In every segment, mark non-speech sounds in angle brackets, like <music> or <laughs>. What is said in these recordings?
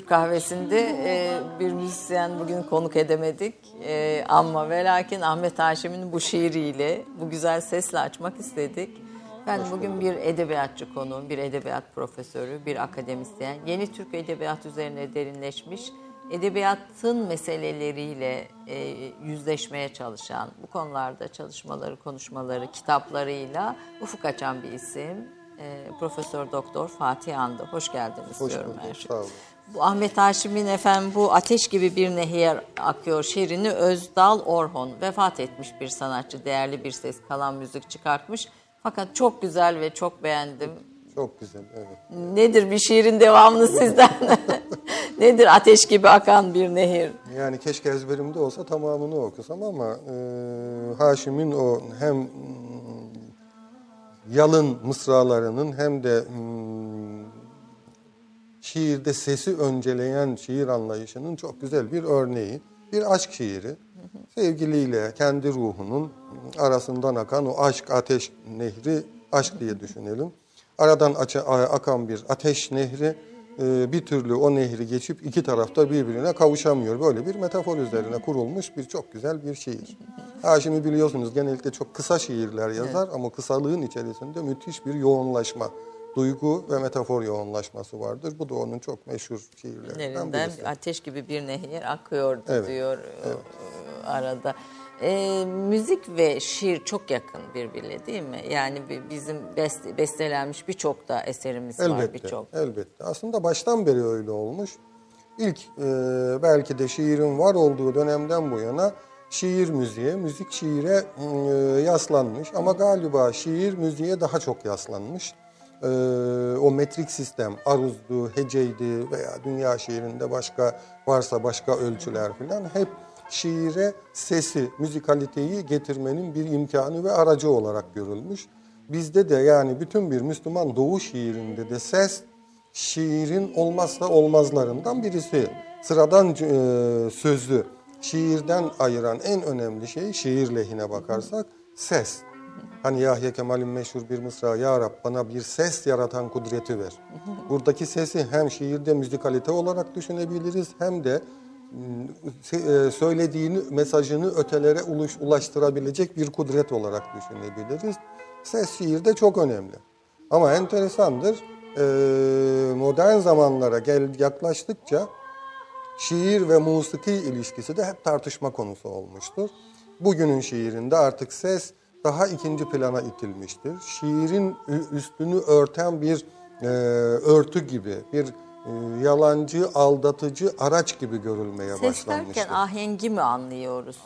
Türk kahvesinde e, bir müzisyen bugün konuk edemedik. E, ama ve lakin Ahmet Haşim'in bu şiiriyle, bu güzel sesle açmak istedik. Ben bugün bir edebiyatçı konuğum, bir edebiyat profesörü, bir akademisyen. Yeni Türk edebiyat üzerine derinleşmiş, edebiyatın meseleleriyle e, yüzleşmeye çalışan, bu konularda çalışmaları, konuşmaları, kitaplarıyla ufuk açan bir isim. E, Profesör Doktor Fatih Andı. Hoş geldiniz Hoş diyorum bulduk, her şey. sağ olun. Bu Ahmet Haşim'in efendim bu ateş gibi bir nehir akıyor şiirini Özdal Orhon vefat etmiş bir sanatçı. Değerli bir ses kalan müzik çıkartmış. Fakat çok güzel ve çok beğendim. Çok güzel, evet. Nedir bir şiirin devamını sizden? <laughs> Nedir ateş gibi akan bir nehir? Yani keşke ezberimde olsa tamamını okusam ama e, Haşim'in o hem yalın mısralarının hem de mm, şiirde sesi önceleyen şiir anlayışının çok güzel bir örneği. Bir aşk şiiri. Sevgiliyle kendi ruhunun arasından akan o aşk ateş nehri aşk diye düşünelim. Aradan akan bir ateş nehri e, bir türlü o nehri geçip iki tarafta birbirine kavuşamıyor. Böyle bir metafor üzerine kurulmuş bir çok güzel bir şiir. Haşim'i biliyorsunuz genellikle çok kısa şiirler yazar ama kısalığın içerisinde müthiş bir yoğunlaşma, duygu ve metafor yoğunlaşması vardır. Bu da onun çok meşhur şiirlerinden birisi. ateş gibi bir nehir akıyordu Evet, diyor e, arada. E, müzik ve şiir çok yakın birbirine değil mi? Yani bi- bizim beste, bestelenmiş birçok da eserimiz var Elbette, birçok. elbette. Aslında baştan beri öyle olmuş. İlk e, belki de şiirin var olduğu dönemden bu yana şiir müziğe, müzik şiire e, yaslanmış. Ama galiba şiir müziğe daha çok yaslanmış. E, o metrik sistem, aruzdu, heceydi veya dünya şiirinde başka varsa başka ölçüler falan hep şiire sesi, müzikaliteyi getirmenin bir imkanı ve aracı olarak görülmüş. Bizde de yani bütün bir Müslüman doğu şiirinde de ses şiirin olmazsa olmazlarından birisi. Sıradan e, sözü şiirden ayıran en önemli şey şiir lehine bakarsak ses. Hani Yahya Kemal'in meşhur bir mısra Ya Rab bana bir ses yaratan kudreti ver. Buradaki sesi hem şiirde müzikalite olarak düşünebiliriz hem de se- e, söylediğini, mesajını ötelere ulaştırabilecek bir kudret olarak düşünebiliriz. Ses şiirde çok önemli. Ama enteresandır, modern zamanlara gel yaklaştıkça şiir ve musiki ilişkisi de hep tartışma konusu olmuştur. Bugünün şiirinde artık ses daha ikinci plana itilmiştir. Şiirin üstünü örten bir e, örtü gibi, bir e, yalancı, aldatıcı araç gibi görülmeye Ses başlanmıştır. derken ahengi mi anlıyoruz?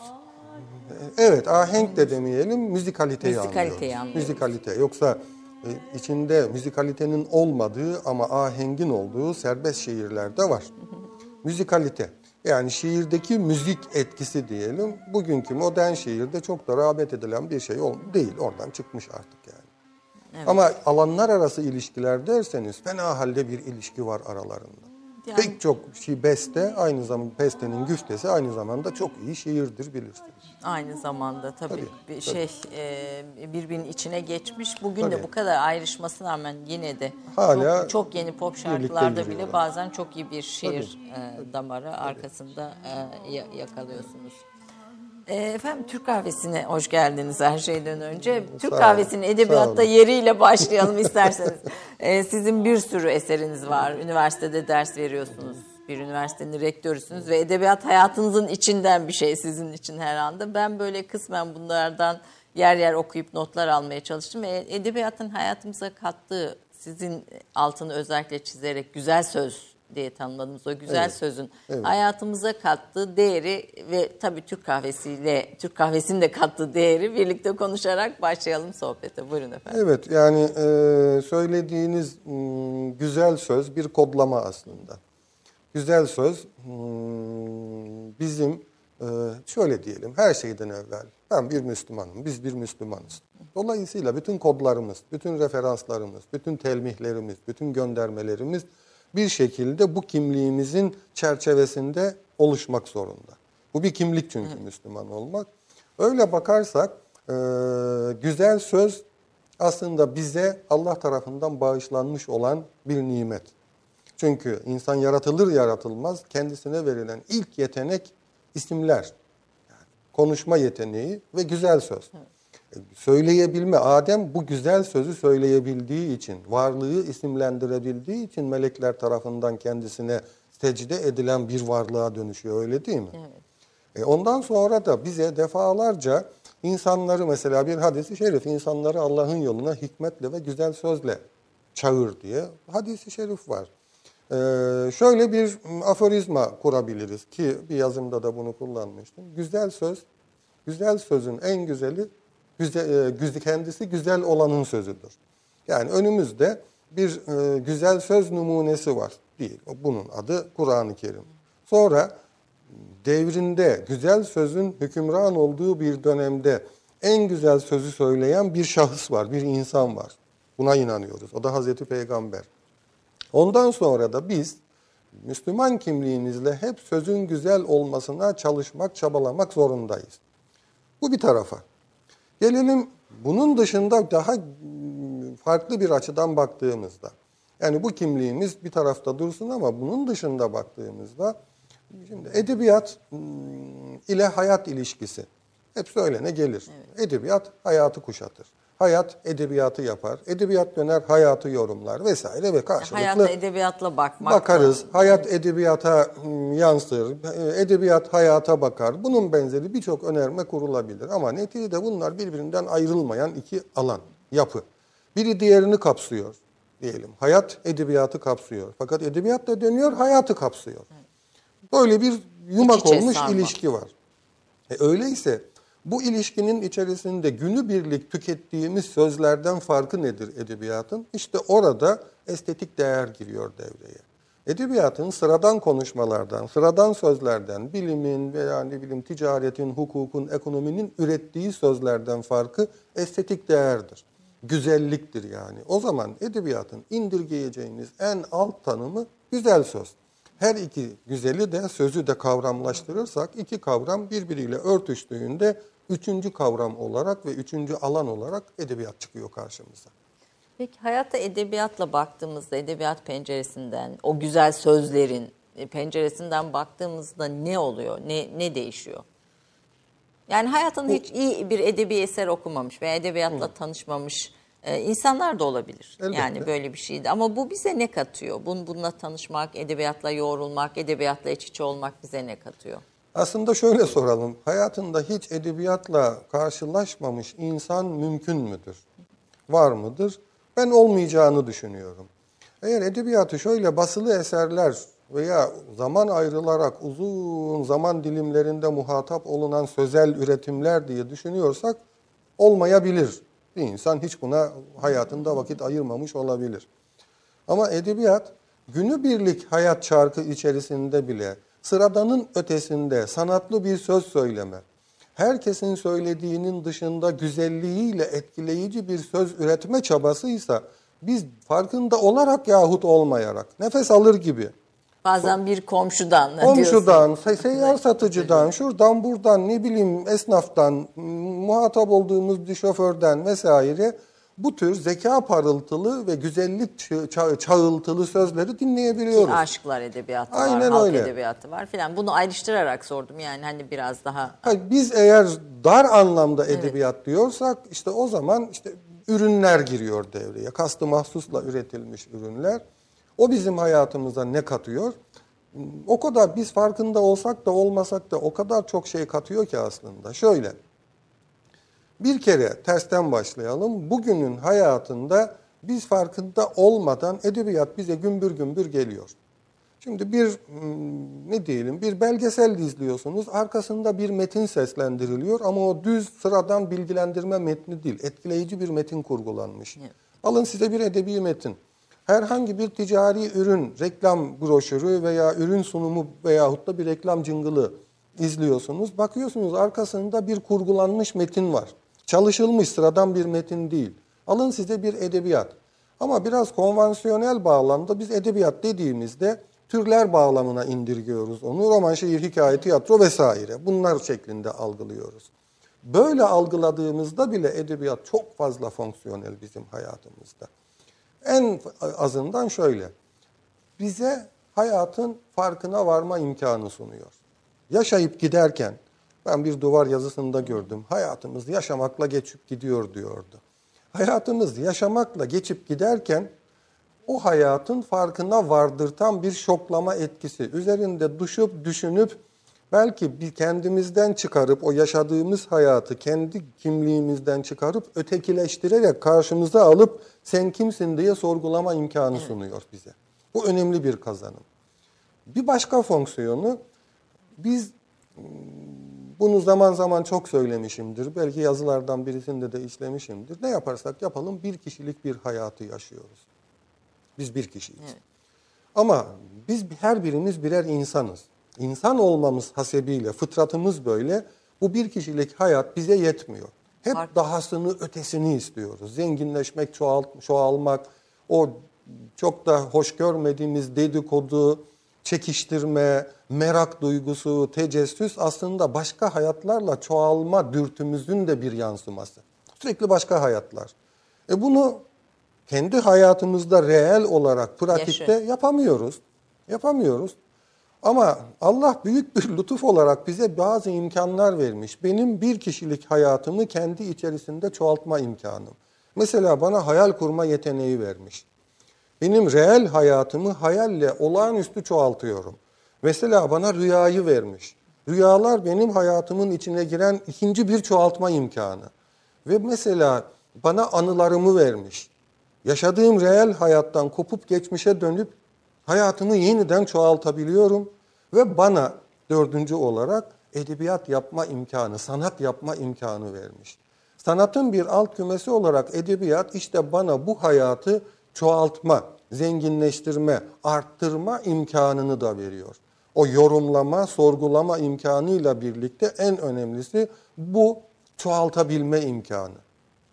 Evet, ahenk de demeyelim, müzikaliteyi, Müzikaliteyi anlıyoruz. anlıyoruz. Müzikalite. Yoksa e, içinde müzikalitenin olmadığı ama ahengin olduğu serbest şiirler de var. Müzikalite. Yani şiirdeki müzik etkisi diyelim. Bugünkü modern şiirde çok da rağbet edilen bir şey değil. Oradan çıkmış artık yani. Ama alanlar arası ilişkiler derseniz fena halde bir ilişki var aralarında. Yani- Pek çok şey beste aynı zamanda bestenin güftesi aynı zamanda çok iyi şiirdir bilirsiniz. Aynı zamanda tabii, Tabii, bir tabii. şey e, birbirinin içine geçmiş. Bugün de Tabii. bu kadar ayrışmasına rağmen yine de Hala çok, çok yeni pop şarkılarda bile bazen çok iyi bir şiir e, damarı arkasında e, ya- yakalıyorsunuz. E, efendim Türk kahvesine hoş geldiniz her şeyden önce. Türk Sağ kahvesinin edebiyatta yeriyle başlayalım <laughs> isterseniz. E, sizin bir sürü eseriniz var. Üniversitede ders veriyorsunuz. Bir üniversitenin rektörüsünüz ve edebiyat hayatınızın içinden bir şey sizin için her anda. Ben böyle kısmen bunlardan yer yer okuyup notlar almaya çalıştım ve edebiyatın hayatımıza kattığı sizin altını özellikle çizerek güzel söz diye tanımladığımız o güzel Evet, sözün evet. hayatımıza kattığı değeri ve tabii Türk kahvesiyle Türk kahvesinin de kattığı değeri birlikte konuşarak başlayalım sohbete. Buyurun efendim. Evet yani e, söylediğiniz m, güzel söz bir kodlama aslında. Güzel söz m, bizim e, şöyle diyelim her şeyden evvel ben bir Müslümanım, biz bir Müslümanız. Dolayısıyla bütün kodlarımız, bütün referanslarımız, bütün telmihlerimiz, bütün göndermelerimiz bir şekilde bu kimliğimizin çerçevesinde oluşmak zorunda. Bu bir kimlik çünkü Müslüman olmak. Öyle bakarsak e, güzel söz aslında bize Allah tarafından bağışlanmış olan bir nimet. Çünkü insan yaratılır yaratılmaz kendisine verilen ilk yetenek isimler. Yani konuşma yeteneği ve güzel söz. E, Söyleyebilme, Adem bu güzel sözü söyleyebildiği için, varlığı isimlendirebildiği için melekler tarafından kendisine secde edilen bir varlığa dönüşüyor öyle değil mi? Evet. E ondan sonra da bize defalarca insanları mesela bir hadisi şerif insanları Allah'ın yoluna hikmetle ve güzel sözle çağır diye hadisi şerif var. Ee, şöyle bir aforizma kurabiliriz ki bir yazımda da bunu kullanmıştım. Güzel söz, güzel sözün en güzeli güzel, e, kendisi güzel olanın sözüdür. Yani önümüzde bir e, güzel söz numunesi var değil. Bunun adı Kur'an-ı Kerim. Sonra devrinde güzel sözün hükümran olduğu bir dönemde en güzel sözü söyleyen bir şahıs var, bir insan var. Buna inanıyoruz. O da Hazreti Peygamber. Ondan sonra da biz Müslüman kimliğimizle hep sözün güzel olmasına çalışmak, çabalamak zorundayız. Bu bir tarafa. Gelelim bunun dışında daha mm, farklı bir açıdan baktığımızda. Yani bu kimliğimiz bir tarafta dursun ama bunun dışında baktığımızda şimdi edebiyat mm, ile hayat ilişkisi hep söylene gelir. Edebiyat hayatı kuşatır. Hayat edebiyatı yapar. Edebiyat döner hayatı yorumlar vesaire ve karşılıklı Hayata edebiyatla bakmak. bakarız. Hayat edebiyata hmm, yansır. e, Edebiyat hayata bakar. Bunun benzeri birçok önerme kurulabilir. Ama neticede bunlar birbirinden ayrılmayan iki alan, yapı. Biri diğerini kapsıyor diyelim. Hayat edebiyatı kapsıyor. Fakat edebiyat da dönüyor, hayatı kapsıyor. Böyle bir yumak olmuş sarma. ilişki var. E öyleyse bu ilişkinin içerisinde günübirlik tükettiğimiz sözlerden farkı nedir edebiyatın? İşte orada estetik değer giriyor devreye. Edebiyatın sıradan konuşmalardan, sıradan sözlerden, bilimin veya ne bileyim ticaretin, hukukun, ekonominin ürettiği sözlerden farkı estetik değerdir. Güzelliktir yani. O zaman edebiyatın indirgeyeceğiniz en alt tanımı güzel söz. Her iki güzeli de sözü de kavramlaştırırsak iki kavram birbiriyle örtüştüğünde üçüncü kavram olarak ve üçüncü alan olarak edebiyat çıkıyor karşımıza. Peki hayata edebiyatla baktığımızda, edebiyat penceresinden, o güzel sözlerin e, penceresinden baktığımızda ne oluyor, ne, ne değişiyor? Yani hayatında hiç iyi bir edebi eser okumamış veya edebiyatla tanışmamış e, insanlar da olabilir. Elbette. Yani böyle bir şeydi. Ama bu bize ne katıyor? Bun, bununla tanışmak, edebiyatla yoğrulmak, edebiyatla iç içe olmak bize ne katıyor? Aslında şöyle soralım. Hayatında hiç edebiyatla karşılaşmamış insan mümkün müdür? Var mıdır? Ben olmayacağını düşünüyorum. Eğer edebiyatı şöyle basılı eserler veya zaman ayrılarak uzun zaman dilimlerinde muhatap olunan sözel üretimler diye düşünüyorsak olmayabilir. Bir insan hiç buna hayatında vakit ayırmamış olabilir. Ama edebiyat günübirlik hayat çarkı içerisinde bile sıradanın ötesinde sanatlı bir söz söyleme, herkesin söylediğinin dışında güzelliğiyle etkileyici bir söz üretme çabasıysa biz farkında olarak yahut olmayarak nefes alır gibi. Bazen bir komşudan diyorsun. Komşudan, se- seyyar satıcıdan, şuradan buradan ne bileyim esnaftan, muhatap olduğumuz bir şoförden vesaire bu tür zeka parıltılı ve güzellik ça- çağıltılı sözleri dinleyebiliyoruz. Aşıklar edebiyatı Aynen var, halk öyle. edebiyatı var filan. Bunu ayrıştırarak sordum yani hani biraz daha Hayır, biz eğer dar anlamda edebiyat diyorsak işte o zaman işte ürünler giriyor devreye. Kastı mahsusla üretilmiş ürünler. O bizim hayatımıza ne katıyor? O kadar biz farkında olsak da olmasak da o kadar çok şey katıyor ki aslında. Şöyle, bir kere tersten başlayalım. Bugünün hayatında biz farkında olmadan edebiyat bize gümbür gümbür geliyor. Şimdi bir hmm, ne diyelim bir belgesel izliyorsunuz arkasında bir metin seslendiriliyor ama o düz sıradan bilgilendirme metni değil etkileyici bir metin kurgulanmış. Alın size bir edebi metin. Herhangi bir ticari ürün, reklam broşürü veya ürün sunumu veyahut da bir reklam cıngılı izliyorsunuz. Bakıyorsunuz arkasında bir kurgulanmış metin var. Çalışılmış sıradan bir metin değil. Alın size bir edebiyat. Ama biraz konvansiyonel bağlamda biz edebiyat dediğimizde türler bağlamına indirgiyoruz onu. Roman, şiir, hikaye, tiyatro vesaire. Bunlar şeklinde algılıyoruz. Böyle algıladığımızda bile edebiyat çok fazla fonksiyonel bizim hayatımızda. En azından şöyle. Bize hayatın farkına varma imkanı sunuyor. Yaşayıp giderken ben bir duvar yazısında gördüm. Hayatımız yaşamakla geçip gidiyor diyordu. Hayatımız yaşamakla geçip giderken o hayatın farkına vardırtan bir şoklama etkisi. Üzerinde düşüp düşünüp belki bir kendimizden çıkarıp o yaşadığımız hayatı kendi kimliğimizden çıkarıp ötekileştirerek karşımıza alıp sen kimsin diye sorgulama imkanı sunuyor bize. Bu önemli bir kazanım. Bir başka fonksiyonu biz bunu zaman zaman çok söylemişimdir. Belki yazılardan birisinde de işlemişimdir. Ne yaparsak yapalım bir kişilik bir hayatı yaşıyoruz. Biz bir kişiyiz. Ama biz her birimiz birer insanız. İnsan olmamız hasebiyle, fıtratımız böyle. Bu bir kişilik hayat bize yetmiyor. Hep Farklı. dahasını, ötesini istiyoruz. Zenginleşmek, çoğalt, çoğalmak, o çok da hoş görmediğimiz dedikodu, çekiştirme, merak duygusu, tecessüs aslında başka hayatlarla çoğalma dürtümüzün de bir yansıması. Sürekli başka hayatlar. E bunu kendi hayatımızda reel olarak pratikte Yaşıyor. yapamıyoruz. Yapamıyoruz. Ama Allah büyük bir lütuf olarak bize bazı imkanlar vermiş. Benim bir kişilik hayatımı kendi içerisinde çoğaltma imkanım. Mesela bana hayal kurma yeteneği vermiş. Benim reel hayatımı hayalle olağanüstü çoğaltıyorum. Mesela bana rüyayı vermiş. Rüyalar benim hayatımın içine giren ikinci bir çoğaltma imkanı. Ve mesela bana anılarımı vermiş. Yaşadığım reel hayattan kopup geçmişe dönüp hayatımı yeniden çoğaltabiliyorum. Ve bana dördüncü olarak edebiyat yapma imkanı, sanat yapma imkanı vermiş. Sanatın bir alt kümesi olarak edebiyat işte bana bu hayatı çoğaltma, zenginleştirme, arttırma imkanını da veriyor. O yorumlama, sorgulama imkanıyla birlikte en önemlisi bu çoğaltabilme imkanı.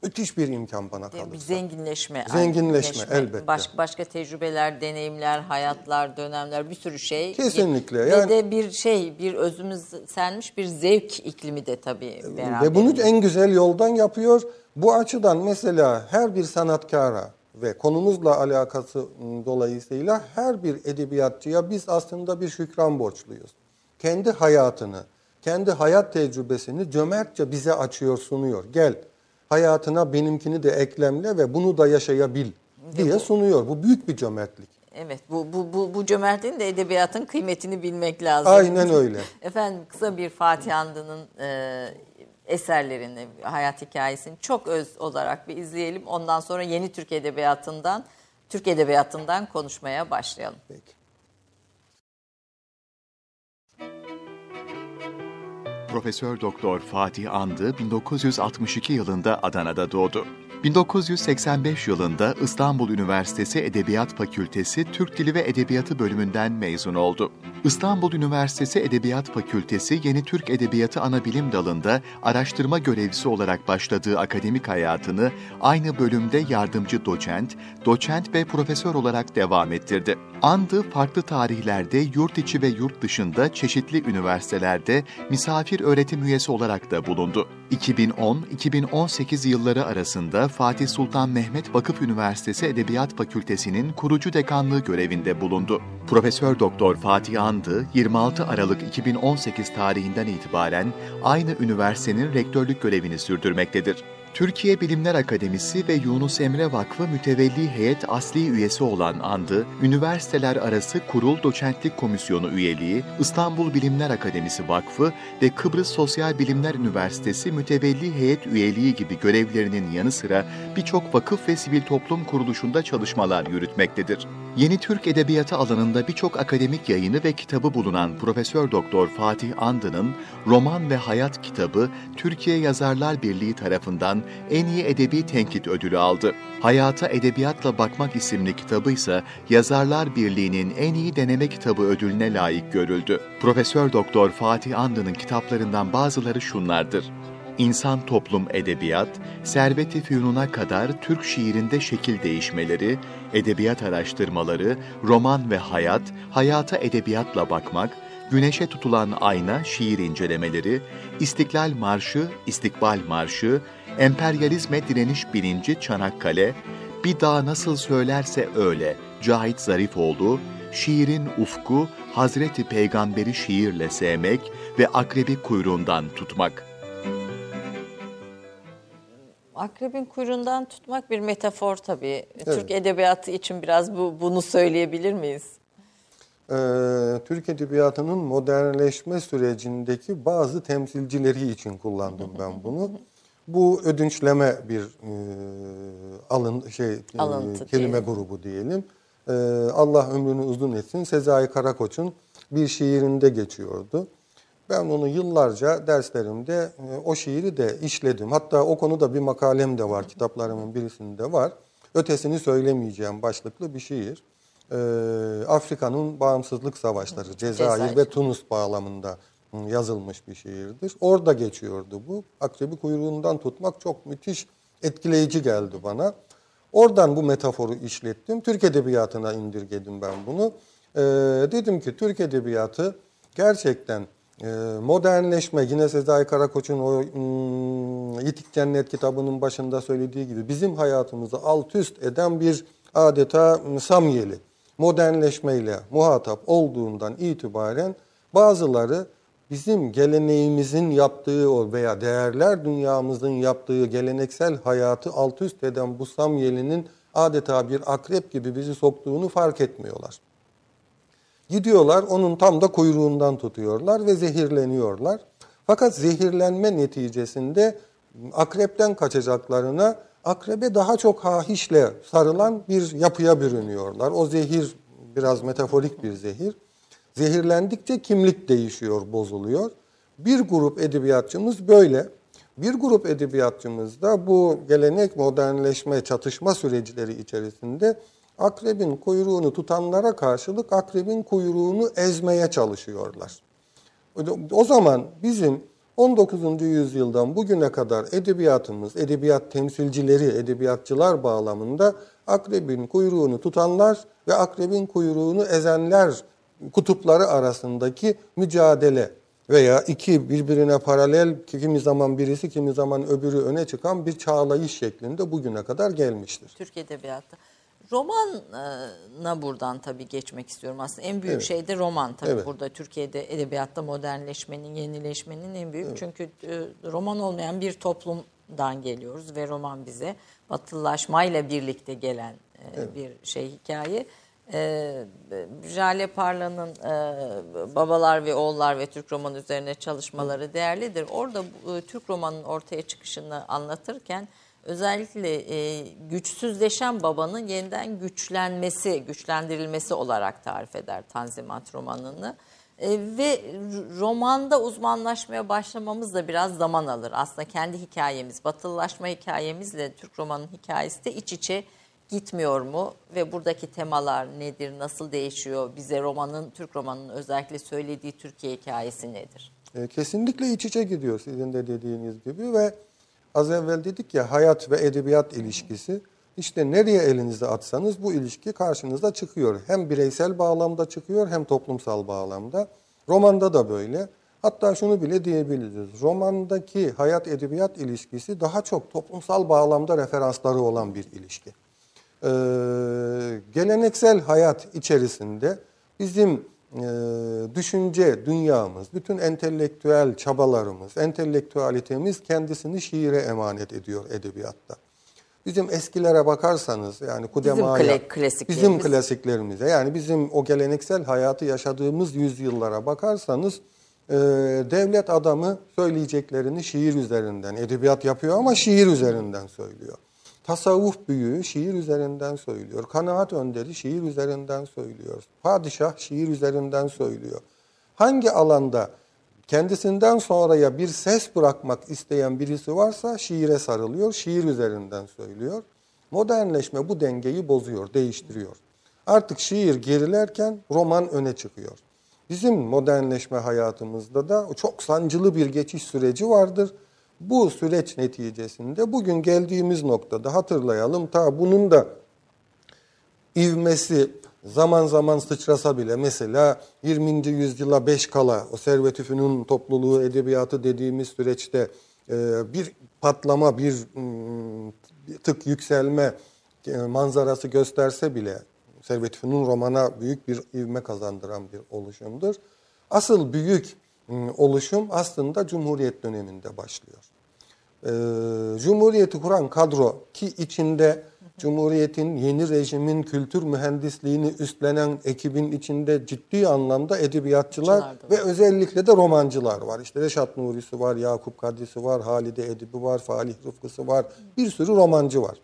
Müthiş bir imkan bana bir kalırsa. zenginleşme. Zenginleşme, aydınleşme, elbette. Baş, başka tecrübeler, deneyimler, hayatlar, dönemler bir sürü şey. Kesinlikle, Ve yani- de bir şey, bir özümüz senmiş bir zevk iklimi de tabii beraber. Ve bunu en güzel yoldan yapıyor. Bu açıdan mesela her bir sanatkara ve konumuzla alakası ım, dolayısıyla her bir edebiyatçıya biz aslında bir şükran borçluyuz. Kendi hayatını, kendi hayat tecrübesini cömertçe bize açıyor, sunuyor. Gel hayatına benimkini de eklemle ve bunu da yaşayabil diye sunuyor. Bu büyük bir cömertlik. Evet bu, bu, bu, bu cömertliğin de edebiyatın kıymetini bilmek lazım. Aynen öyle. <laughs> Efendim kısa bir Fatih Andı'nın e, eserlerini, hayat hikayesini çok öz olarak bir izleyelim. Ondan sonra yeni Türk Edebiyatı'ndan, Türk Edebiyatı'ndan konuşmaya başlayalım. Peki. Profesör Doktor Fatih Andı 1962 yılında Adana'da doğdu. 1985 yılında İstanbul Üniversitesi Edebiyat Fakültesi Türk Dili ve Edebiyatı bölümünden mezun oldu. İstanbul Üniversitesi Edebiyat Fakültesi Yeni Türk Edebiyatı Anabilim Dalı'nda araştırma görevlisi olarak başladığı akademik hayatını aynı bölümde yardımcı doçent, doçent ve profesör olarak devam ettirdi. Andı farklı tarihlerde yurt içi ve yurt dışında çeşitli üniversitelerde misafir öğretim üyesi olarak da bulundu. 2010-2018 yılları arasında Fatih Sultan Mehmet Vakıf Üniversitesi Edebiyat Fakültesi'nin kurucu dekanlığı görevinde bulundu. Profesör Doktor Fatih Andı 26 Aralık 2018 tarihinden itibaren aynı üniversitenin rektörlük görevini sürdürmektedir. Türkiye Bilimler Akademisi ve Yunus Emre Vakfı mütevelli heyet asli üyesi olan Andı, üniversiteler arası kurul doçentlik komisyonu üyeliği, İstanbul Bilimler Akademisi Vakfı ve Kıbrıs Sosyal Bilimler Üniversitesi mütevelli heyet üyeliği gibi görevlerinin yanı sıra birçok vakıf ve sivil toplum kuruluşunda çalışmalar yürütmektedir. Yeni Türk Edebiyatı alanında birçok akademik yayını ve kitabı bulunan Profesör Doktor Fatih Andı'nın Roman ve Hayat kitabı Türkiye Yazarlar Birliği tarafından en iyi edebi tenkit ödülü aldı. Hayata Edebiyatla Bakmak isimli kitabı ise Yazarlar Birliği'nin en iyi deneme kitabı ödülüne layık görüldü. Profesör Doktor Fatih Andı'nın kitaplarından bazıları şunlardır. İnsan Toplum Edebiyat, Servet-i Fünun'a kadar Türk şiirinde şekil değişmeleri, edebiyat araştırmaları, roman ve hayat, hayata edebiyatla bakmak, Güneşe tutulan ayna şiir incelemeleri, İstiklal Marşı, İstikbal Marşı, Emperyalizme direniş bilinci Çanakkale, Bir Dağ Nasıl Söylerse Öyle, Cahit Zarifoğlu, Şiirin Ufku, Hazreti Peygamberi şiirle sevmek ve akrebi kuyruğundan tutmak. Akrebin kuyruğundan tutmak bir metafor tabii. Türk edebiyatı için biraz bu bunu söyleyebilir miyiz? Ee, Türk Edebiyatı'nın modernleşme sürecindeki bazı temsilcileri için kullandım ben bunu. <laughs> Bu ödünçleme bir e, alın şey e, Alıntı kelime diyelim. grubu diyelim. Ee, Allah ömrünü uzun etsin. Sezai Karakoç'un bir şiirinde geçiyordu. Ben onu yıllarca derslerimde e, o şiiri de işledim. Hatta o konuda bir makalem de var, kitaplarımın birisinde var. Ötesini söylemeyeceğim başlıklı bir şiir. Ee, Afrika'nın bağımsızlık savaşları, Cezayir, Cezayir. ve Tunus bağlamında yazılmış bir şiirdir. Orada geçiyordu bu. Akrebi kuyruğundan tutmak çok müthiş etkileyici geldi bana. Oradan bu metaforu işlettim. Türk Edebiyatı'na indirgedim ben bunu. Ee, dedim ki Türk Edebiyatı gerçekten e, modernleşme, yine Sezai Karakoç'un o hmm, Yitik Cennet kitabının başında söylediği gibi bizim hayatımızı alt üst eden bir adeta hmm, samyeli modernleşmeyle muhatap olduğundan itibaren bazıları bizim geleneğimizin yaptığı o veya değerler dünyamızın yaptığı geleneksel hayatı alt üst eden bu samyelinin adeta bir akrep gibi bizi soktuğunu fark etmiyorlar. Gidiyorlar onun tam da kuyruğundan tutuyorlar ve zehirleniyorlar. Fakat zehirlenme neticesinde akrepten kaçacaklarına akrebe daha çok hahişle sarılan bir yapıya bürünüyorlar. O zehir biraz metaforik bir zehir. Zehirlendikçe kimlik değişiyor, bozuluyor. Bir grup edebiyatçımız böyle. Bir grup edebiyatçımız da bu gelenek modernleşme çatışma süreçleri içerisinde akrebin kuyruğunu tutanlara karşılık akrebin kuyruğunu ezmeye çalışıyorlar. O zaman bizim 19. yüzyıldan bugüne kadar edebiyatımız, edebiyat temsilcileri, edebiyatçılar bağlamında akrebin kuyruğunu tutanlar ve akrebin kuyruğunu ezenler kutupları arasındaki mücadele veya iki birbirine paralel kimi zaman birisi kimi zaman öbürü öne çıkan bir çağlayış şeklinde bugüne kadar gelmiştir. Türk Edebiyatı. Romana buradan tabii geçmek istiyorum aslında. En büyük Evet. şey de roman tabii Evet. burada Türkiye'de edebiyatta modernleşmenin, yenileşmenin en büyük. Çünkü e, roman olmayan bir toplumdan geliyoruz ve roman bize batılılaşmayla birlikte gelen e, bir şey hikaye. E, Jale Parla'nın e, Babalar ve Oğullar ve Türk romanı üzerine çalışmaları değerlidir. Orada e, Türk romanının ortaya çıkışını anlatırken özellikle e, güçsüzleşen babanın yeniden güçlenmesi, güçlendirilmesi olarak tarif eder Tanzimat romanını. E, ve romanda uzmanlaşmaya başlamamız da biraz zaman alır. Aslında kendi hikayemiz, batılılaşma hikayemizle Türk romanın hikayesi de iç içe gitmiyor mu? Ve buradaki temalar nedir, nasıl değişiyor? Bize romanın, Türk romanının özellikle söylediği Türkiye hikayesi nedir? E, kesinlikle iç içe gidiyor sizin de dediğiniz gibi ve az evvel dedik ya hayat ve edebiyat ilişkisi. İşte nereye elinizi atsanız bu ilişki karşınıza çıkıyor. Hem bireysel bağlamda çıkıyor hem toplumsal bağlamda. Romanda da böyle. Hatta şunu bile diyebiliriz. Romandaki hayat edebiyat ilişkisi daha çok toplumsal bağlamda referansları olan bir ilişki. Ee, geleneksel hayat içerisinde bizim e, düşünce dünyamız, bütün entelektüel çabalarımız, entelektüalitemiz kendisini şiire emanet ediyor edebiyatta. Bizim eskilere bakarsanız yani Kudema'ya, kla- klasiklerimiz. bizim klasiklerimize yani bizim o geleneksel hayatı yaşadığımız yüzyıllara bakarsanız e, devlet adamı söyleyeceklerini şiir üzerinden, edebiyat yapıyor ama şiir üzerinden söylüyor. Tasavvuf büyüğü şiir üzerinden söylüyor. Kanaat önderi şiir üzerinden söylüyor. Padişah şiir üzerinden söylüyor. Hangi alanda kendisinden sonraya bir ses bırakmak isteyen birisi varsa şiire sarılıyor, şiir üzerinden söylüyor. Modernleşme bu dengeyi bozuyor, değiştiriyor. Artık şiir gerilerken roman öne çıkıyor. Bizim modernleşme hayatımızda da çok sancılı bir geçiş süreci vardır. Bu süreç neticesinde bugün geldiğimiz noktada hatırlayalım ta bunun da ivmesi zaman zaman sıçrasa bile mesela 20. yüzyıla 5 kala o Servet-i Fünun topluluğu edebiyatı dediğimiz süreçte e, bir patlama, bir mm, bir tık yükselme e, manzarası gösterse bile Servet-i Fünun romana büyük bir ivme kazandıran bir oluşumdur. Asıl büyük mm, oluşum aslında Cumhuriyet döneminde başlıyor. Ee, Cumhuriyeti kuran kadro ki içinde Cumhuriyet'in yeni rejimin kültür mühendisliğini üstlenen ekibin içinde ciddi anlamda edebiyatçılar ve özellikle de romancılar var. İşte Reşat Nuri'si var, Yakup Kadri'si var, Halide Edip'i var, Falih Rıfkı'sı var. Bir sürü romancı var.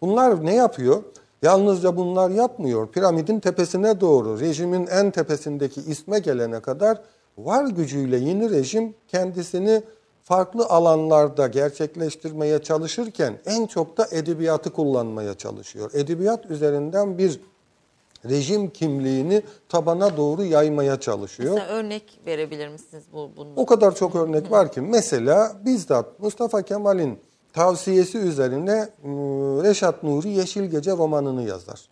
Bunlar ne yapıyor? Yalnızca bunlar yapmıyor. Piramidin tepesine doğru, rejimin en tepesindeki isme gelene kadar var gücüyle yeni rejim kendisini farklı alanlarda gerçekleştirmeye çalışırken en çok da edebiyatı kullanmaya çalışıyor. Edebiyat üzerinden bir rejim kimliğini tabana doğru yaymaya çalışıyor. Mesela örnek verebilir misiniz bu bunun? O kadar çok örnek var ki mesela bizzat Mustafa Kemal'in tavsiyesi üzerine m, Reşat Nuri Yeşil Gece romanını yazar.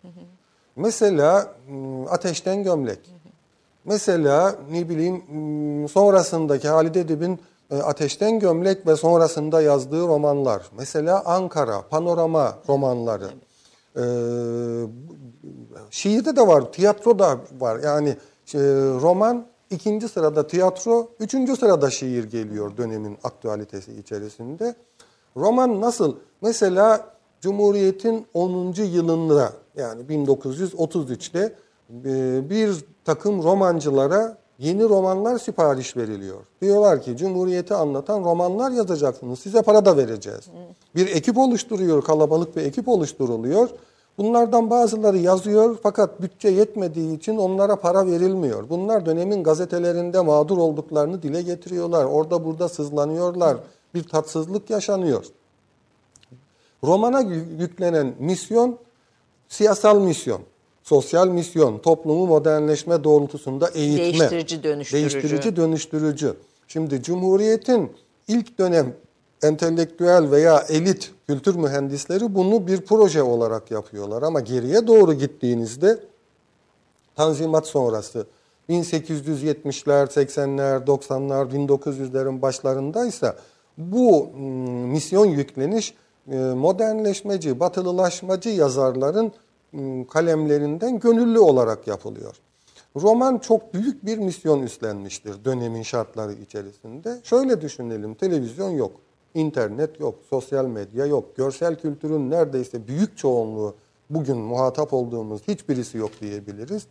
Mesela m, Ateşten Gömlek. Mesela ne bileyim m, sonrasındaki Halide Edip'in e, Ateşten Gömlek ve sonrasında yazdığı romanlar. Mesela Ankara, Panorama romanları. Ee, şiirde de var, tiyatro da var. Yani e, roman ikinci sırada tiyatro, üçüncü sırada şiir geliyor dönemin aktualitesi içerisinde. Roman nasıl? Mesela Cumhuriyet'in 10. yılında yani 1933'te e, bir takım romancılara yeni romanlar sipariş veriliyor. Diyorlar ki Cumhuriyeti anlatan romanlar yazacaksınız. Size para da vereceğiz. Bir ekip oluşturuyor, kalabalık bir ekip oluşturuluyor. Bunlardan bazıları yazıyor fakat bütçe yetmediği için onlara para verilmiyor. Bunlar dönemin gazetelerinde mağdur olduklarını dile getiriyorlar. Orada burada sızlanıyorlar. Bir tatsızlık yaşanıyor. Romana yü- yüklenen misyon siyasal misyon, sosyal misyon, toplumu modernleşme doğrultusunda eğitme. Değiştirici, dönüştürücü. Değiştirici, dönüştürücü. Şimdi Cumhuriyet'in ilk dönem entelektüel veya elit kültür mühendisleri bunu bir proje olarak yapıyorlar. Ama geriye doğru gittiğinizde Tanzimat sonrası 1870'ler, 80'ler, 90'lar, 1900'lerin başlarındaysa bu mm, misyon yükleniş e, modernleşmeci, batılılaşmacı yazarların kalemlerinden gönüllü olarak yapılıyor. Roman çok büyük bir misyon üstlenmiştir dönemin şartları içerisinde. Şöyle düşünelim, televizyon yok, internet yok, sosyal medya yok, görsel kültürün neredeyse büyük çoğunluğu bugün muhatap olduğumuz hiçbirisi yok diyebiliriz.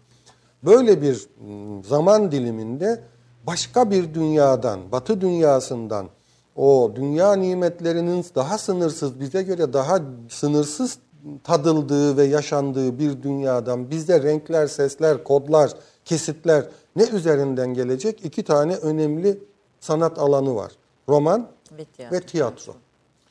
Böyle bir mm, zaman diliminde başka bir dünyadan, batı dünyasından o dünya nimetlerinin daha sınırsız, bize göre daha sınırsız tadıldığı ve yaşandığı bir dünyadan bizde renkler, sesler, kodlar, kesitler ne üzerinden gelecek? İki tane önemli sanat alanı var. Roman Ve tiyatro. ve tiyatro.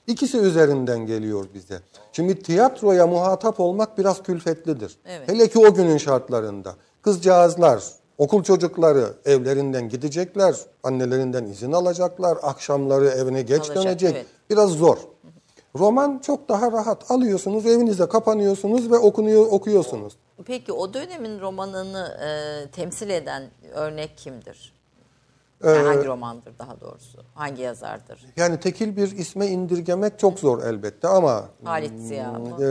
İkisi üzerinden geliyor bize. Şimdi tiyatroya muhatap olmak biraz külfetlidir. Evet. Hele ki o günün şartlarında. Kızcağızlar, okul çocukları evlerinden gidecekler, annelerinden izin alacaklar, akşamları evine geç Alacak, dönecek. evet. Biraz zor. Roman çok daha rahat. Alıyorsunuz, evinizde kapanıyorsunuz ve okunuyor, okuyorsunuz. Peki o dönemin romanını e, temsil eden örnek kimdir? Ee, Yani hangi romandır daha doğrusu? Hangi yazardır? Yani tekil bir isme indirgemek çok zor elbette ama Halit Ziya mı? e,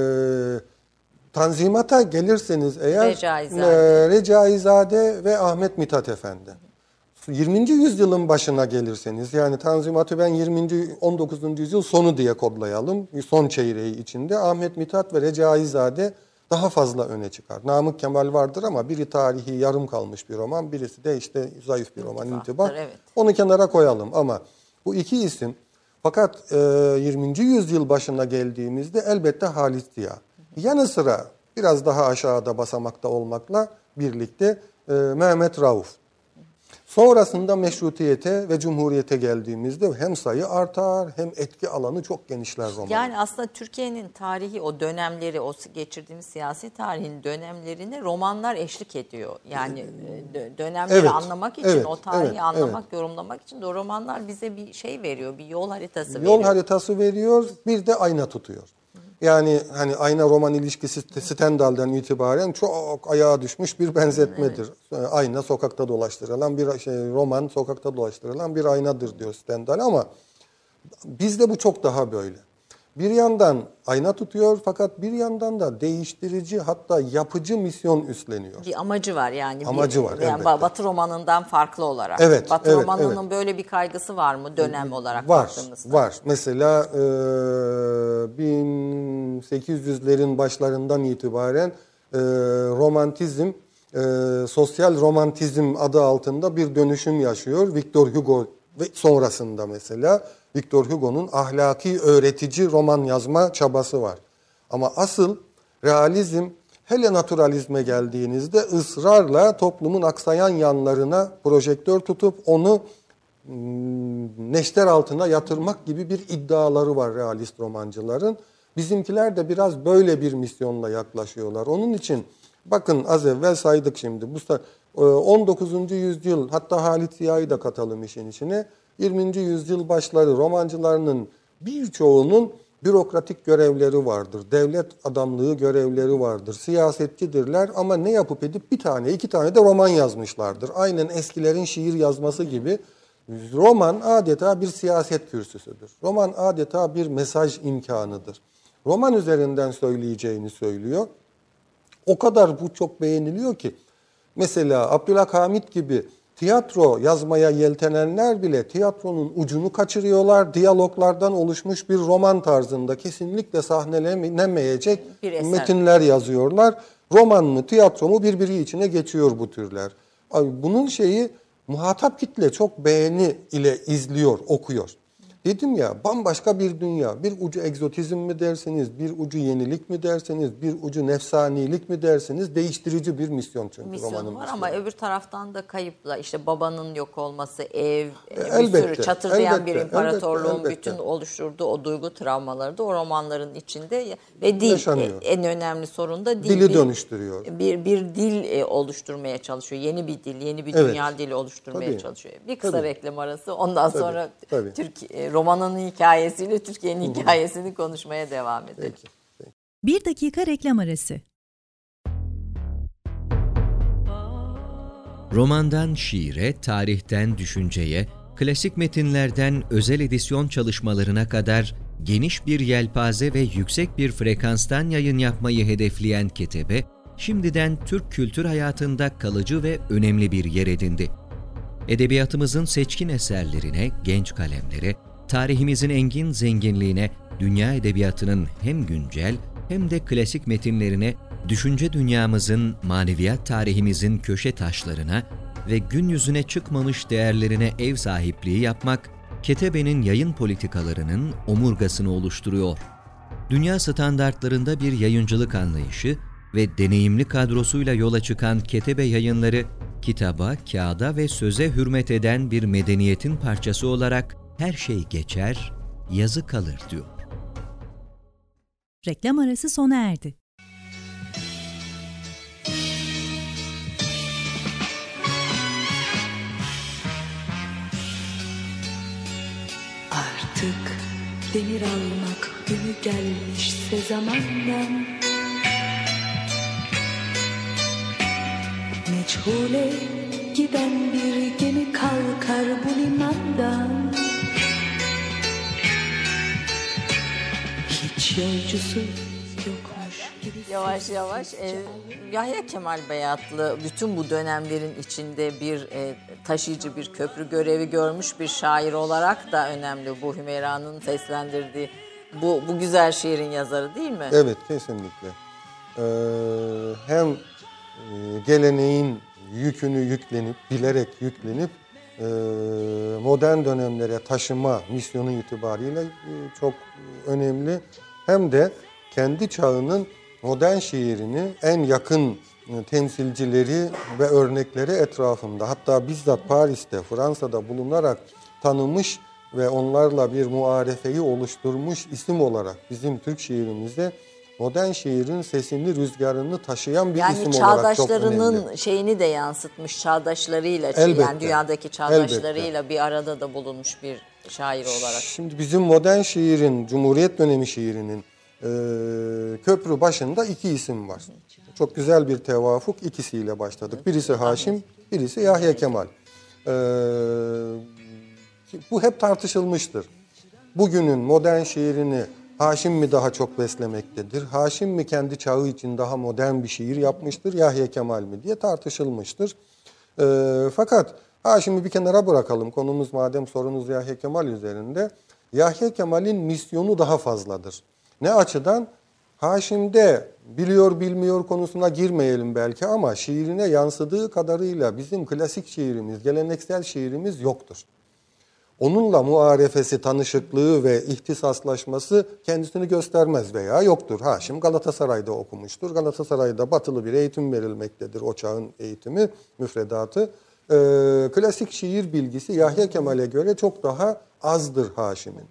Tanzimat'a gelirseniz eğer Recaizade. e, Recaizade ve Ahmet Mithat Efendi. 20. yüzyılın başına gelirseniz yani Tanzimat'ı ben 20. 19. yüzyıl sonu diye kodlayalım. Son çeyreği içinde Ahmet Mithat ve Recaizade daha fazla öne çıkar. Namık Kemal vardır ama biri tarihi yarım kalmış bir roman, birisi de işte zayıf bir roman intibah. evet. Onu kenara koyalım ama bu iki isim fakat e, 20. yüzyıl başına geldiğimizde elbette Halit Ziya. Yanı sıra biraz daha aşağıda basamakta olmakla birlikte e, Mehmet Rauf. Sonrasında meşrutiyete ve cumhuriyete geldiğimizde hem sayı artar hem etki alanı çok genişler romanın. Yani aslında Türkiye'nin tarihi o dönemleri, o geçirdiğimiz siyasi tarihin dönemlerine romanlar eşlik ediyor. Yani e, dö- dönemleri Evet, anlamak için, evet, o tarihi evet, anlamak, yorumlamak için de o romanlar bize bir şey veriyor, bir yol haritası Yol veriyor. haritası veriyor, bir de ayna tutuyor. Yani hani ayna roman ilişkisi Stendhal'den itibaren çok ayağa düşmüş bir benzetmedir. Ee, Ayna sokakta dolaştırılan bir şey, roman sokakta dolaştırılan bir aynadır diyor Stendhal ama bizde bu çok daha böyle. Bir yandan ayna tutuyor fakat bir yandan da değiştirici hatta yapıcı misyon üstleniyor. Bir amacı var yani. bir- Amacı var, Yani elbette. Batı romanından farklı olarak. Evet, Batı evet, romanının evet. böyle bir kaygısı var mı dönem olarak Var, baktığımızda? var. Mesela e, 1800'lerin başlarından itibaren e, romantizm, e, sosyal romantizm adı altında bir dönüşüm yaşıyor. Victor Hugo ve sonrasında mesela Victor Hugo'nun ahlaki öğretici roman yazma çabası var. Ama asıl realizm hele naturalizme geldiğinizde ısrarla toplumun aksayan yanlarına projektör tutup onu hmm, neşter altına yatırmak gibi bir iddiaları var realist romancıların. Bizimkiler de biraz böyle bir misyonla yaklaşıyorlar. Onun için bakın az evvel saydık şimdi. Bu sa- e, 19. yüzyıl hatta Halit Ziya'yı da katalım işin içine. 20. yüzyıl başları romancılarının birçoğunun bürokratik görevleri vardır. Devlet adamlığı görevleri vardır. Siyasetçidirler ama ne yapıp edip bir tane iki tane de roman yazmışlardır. Aynen eskilerin şiir yazması gibi roman adeta bir siyaset kürsüsüdür. Roman adeta bir mesaj imkanıdır. Roman üzerinden söyleyeceğini söylüyor. O kadar bu çok beğeniliyor ki. Mesela Abdülhamit gibi tiyatro yazmaya yeltenenler bile tiyatronun ucunu kaçırıyorlar. Diyaloglardan oluşmuş bir roman tarzında kesinlikle sahnelenemeyecek metinler yazıyorlar. Roman mı, tiyatro mu birbiri içine geçiyor bu türler. Bunun şeyi muhatap kitle çok beğeni ile izliyor, okuyor. Dedim ya bambaşka bir dünya. Bir ucu egzotizm mi derseniz, bir ucu yenilik mi derseniz, bir ucu nefsanilik mi derseniz değiştirici bir misyon çünkü misyonu romanın var ama öbür taraftan da kayıpla işte babanın yok olması, ev, bir elbette, sürü çatırdayan bir elbette, imparatorluğun elbette, elbette. bütün oluşturduğu o duygu travmaları da o romanların içinde ve dil Yaşanıyor. e, en önemli sorun da dil. Dili Bir- dönüştürüyor. Bir, bir dil e, oluşturmaya çalışıyor. Yeni bir dil, yeni bir Evet. dünya dili oluşturmaya Tabii. çalışıyor. Bir kısa Tabii. reklam arası ondan Tabii, sonra tabii. Türk romanının hikayesiyle Türkiye'nin hikayesini konuşmaya devam edelim. Peki. Bir dakika reklam arası. Romandan şiire, tarihten düşünceye, klasik metinlerden özel edisyon çalışmalarına kadar geniş bir yelpaze ve yüksek bir frekanstan yayın yapmayı hedefleyen Ketebe, şimdiden Türk kültür hayatında kalıcı ve önemli bir yer edindi. Edebiyatımızın seçkin eserlerine, genç kalemlere, tarihimizin engin zenginliğine, dünya edebiyatının hem güncel hem de klasik metinlerine, düşünce dünyamızın, maneviyat tarihimizin köşe taşlarına ve gün yüzüne çıkmamış değerlerine ev sahipliği yapmak, Ketebe'nin yayın politikalarının omurgasını oluşturuyor. dünya standartlarında bir yayıncılık anlayışı ve deneyimli kadrosuyla yola çıkan Ketebe Yayınları, kitaba, kağıda ve söze hürmet eden bir medeniyetin parçası olarak her şey geçer, yazı kalır diyor. Reklam arası sona erdi. Artık demir almak günü gelmişse zamandan Meçhule giden bir gemi kalkar bu limandan Hiç yolcusu yokmuş gibi Yavaş yavaş e, Yahya Kemal Beyatlı bütün bu dönemlerin içinde bir e, taşıyıcı bir köprü görevi görmüş bir şair olarak da önemli bu Hümeyra'nın seslendirdiği bu, bu güzel şiirin yazarı değil mi? Evet kesinlikle. Ee, hem e, geleneğin yükünü yüklenip, bilerek yüklenip e, modern dönemlere taşıma misyonu itibariyle e, çok önemli. Hem de kendi çağının modern şiirini en yakın temsilcileri ve örnekleri etrafında hatta bizzat Paris'te, Fransa'da bulunarak tanımış ve onlarla bir muarefeyi oluşturmuş isim olarak bizim Türk şiirimizde modern şiirin sesini, rüzgarını taşıyan bir Yani isim olarak çok çağdaşlarının önemli. şeyini de yansıtmış, çağdaşlarıyla, Elbette. yani dünyadaki çağdaşlarıyla bir arada da bulunmuş bir şair olarak. Şimdi bizim modern şiirin, Cumhuriyet dönemi şiirinin e, köprü başında iki isim var. Çok güzel bir tevafuk ikisiyle başladık. Birisi Haşim, birisi Yahya Kemal. E, bu hep tartışılmıştır. Bugünün modern şiirini Haşim mi daha çok beslemektedir? Haşim mi kendi çağı için daha modern bir şiir yapmıştır? Yahya Kemal mi diye tartışılmıştır. E, fakat Haşim'i bir kenara bırakalım. Konumuz madem sorunuz Yahya Kemal üzerinde. Yahya Kemal'in misyonu daha fazladır. Ne açıdan? Haşim'de biliyor bilmiyor konusuna girmeyelim belki ama şiirine yansıdığı kadarıyla bizim klasik şiirimiz, geleneksel şiirimiz yoktur. Onunla muarefesi, tanışıklığı ve ihtisaslaşması kendisini göstermez veya yoktur. Haşim Galatasaray'da okumuştur. Galatasaray'da batılı bir eğitim verilmektedir. O çağın eğitimi, müfredatı. Ee, klasik şiir bilgisi Yahya Kemal'e göre çok daha azdır Haşim'in.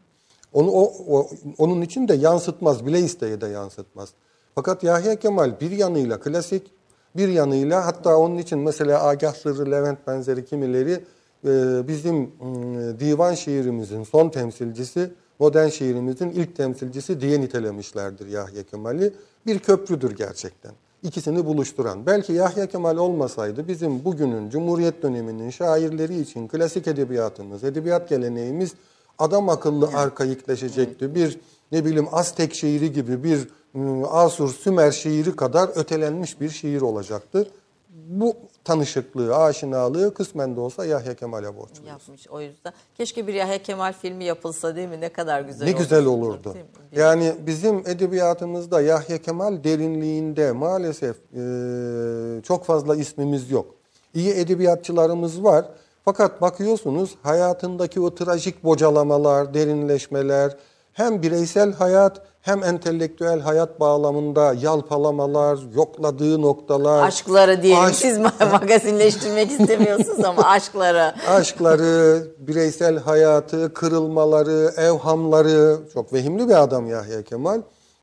Onu o, o- onun için de yansıtmaz, bile isteye de yansıtmaz. Fakat Yahya Kemal bir yanıyla klasik, bir yanıyla hatta onun için mesela Agah Sırrı, Levent benzeri kimileri e, bizim mm, divan şiirimizin son temsilcisi, modern şiirimizin ilk temsilcisi diye nitelemişlerdir Yahya Kemal'i. Bir köprüdür gerçekten. İkisini buluşturan. Belki Yahya Kemal olmasaydı bizim bugünün Cumhuriyet döneminin şairleri için klasik edebiyatımız, edebiyat geleneğimiz adam akıllı arkaikleşecekti. Bir ne bileyim Aztek şiiri gibi bir mm, Asur Sümer şiiri kadar ötelenmiş bir şiir olacaktı. Bu tanışıklığı, aşinalığı kısmen de olsa Yahya Kemal'e borçluyuz. Yapmış o yüzden. Keşke bir Yahya Kemal filmi yapılsa değil mi? Ne kadar güzel Ne güzel olurdu, değil mi? Yani bizim edebiyatımızda Yahya Kemal derinliğinde maalesef e, çok fazla ismimiz yok. İyi edebiyatçılarımız var. Fakat bakıyorsunuz hayatındaki o trajik bocalamalar, derinleşmeler, hem bireysel hayat hem entelektüel hayat bağlamında yalpalamalar, yokladığı noktalar. Aşkları diyelim. Aşk- Siz ma- <laughs> magazinleştirmek istemiyorsunuz ama aşkları. aşkları, bireysel hayatı, kırılmaları, evhamları, çok vehimli bir adam Yahya Kemal.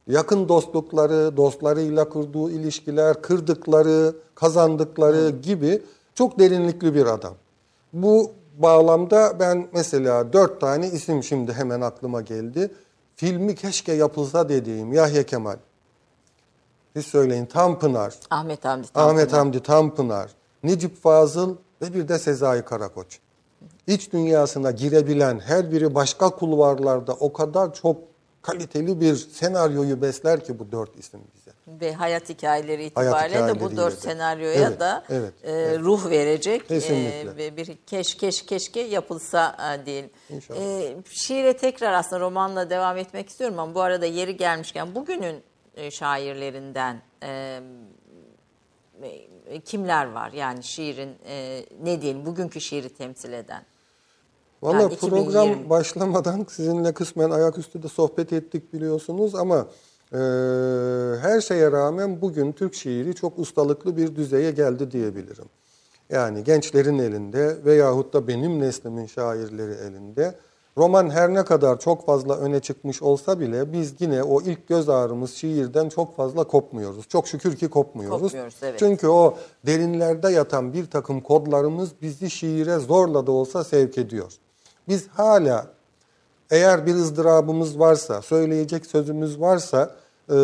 Yakın dostlukları, dostlarıyla kurduğu ilişkiler, kırdıkları, kazandıkları gibi çok derinlikli bir adam. Bu bağlamda ben mesela dört tane isim şimdi hemen aklıma geldi. Filmi keşke yapılsa dediğim Yahya Kemal. Siz söyleyin Tanpınar, Ahmet Hamdi Ahmet Tanpınar. Hamdi Tanpınar, Necip Fazıl ve bir de Sezai Karakoç. İç dünyasına girebilen her biri başka kulvarlarda o kadar çok kaliteli bir senaryoyu besler ki bu dört isim bize. Ve hayat hikayeleri itibariyle de bu dört de. senaryoya Evet, da evet, e, evet. ruh verecek. Kesinlikle. E, ve bir keş keş keşke yapılsa e, diyelim. İnşallah. E, şiire tekrar aslında romanla devam etmek istiyorum ama bu arada yeri gelmişken bugünün e, şairlerinden e, e, kimler var? Yani şiirin e, ne diyelim bugünkü şiiri temsil eden. Valla Yani program 2020. başlamadan sizinle kısmen ayaküstü de sohbet ettik biliyorsunuz ama Ee, her şeye rağmen bugün Türk şiiri çok ustalıklı bir düzeye geldi diyebilirim. Yani gençlerin elinde veyahut da benim neslimin şairleri elinde. Roman her ne kadar çok fazla öne çıkmış olsa bile biz yine o ilk göz ağrımız şiirden çok fazla kopmuyoruz. Çok şükür ki kopmuyoruz. Kopmuyoruz, evet. Çünkü o derinlerde yatan bir takım kodlarımız bizi şiire zorla da olsa sevk ediyor. Biz hala eğer bir ızdırabımız varsa, söyleyecek sözümüz varsa e,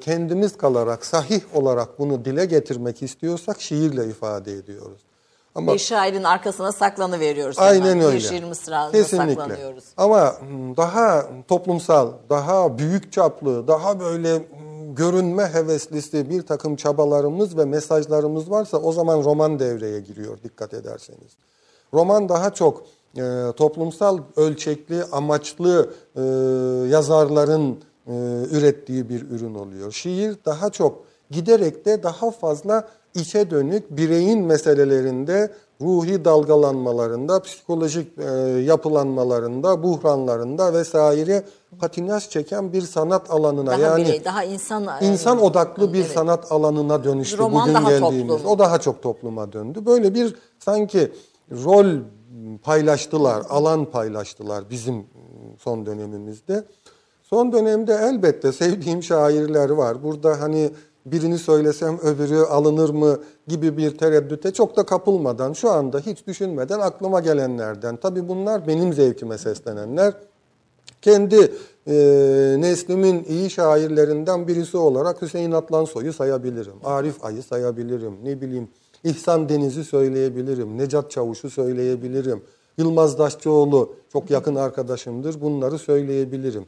kendimiz kalarak, sahih olarak bunu dile getirmek istiyorsak şiirle ifade ediyoruz. Ama Bir şairin arkasına saklanı veriyoruz. Aynen öyle. Bir şiir mısrağına Kesinlikle. saklanıyoruz. Ama hmm, daha toplumsal, daha büyük çaplı, daha böyle hmm, görünme heveslisi bir takım çabalarımız ve mesajlarımız varsa o zaman roman devreye giriyor dikkat ederseniz. Roman daha çok e, toplumsal ölçekli, amaçlı e, yazarların e, ürettiği bir ürün oluyor. Şiir daha çok giderek de daha fazla içe dönük bireyin meselelerinde, ruhi dalgalanmalarında, psikolojik e, yapılanmalarında, buhranlarında vesaire patinaj çeken bir sanat alanına Daha yani birey, daha insan insan odaklı bir Evet. sanat alanına dönüştü Roman bugün daha geldiğimiz. toplum. O daha çok topluma döndü. Böyle bir sanki rol paylaştılar, alan paylaştılar bizim son dönemimizde. Son dönemde elbette sevdiğim şairler var. Burada hani birini söylesem öbürü alınır mı gibi bir tereddüte çok da kapılmadan şu anda hiç düşünmeden aklıma gelenlerden. Tabii bunlar benim zevkime seslenenler. Kendi e, neslimin iyi şairlerinden birisi olarak Hüseyin Atlansoy'u sayabilirim. Arif Ay'ı sayabilirim. Ne bileyim İhsan Deniz'i söyleyebilirim. Necat Çavuş'u söyleyebilirim. Yılmaz Daşçıoğlu çok yakın arkadaşımdır. Bunları söyleyebilirim.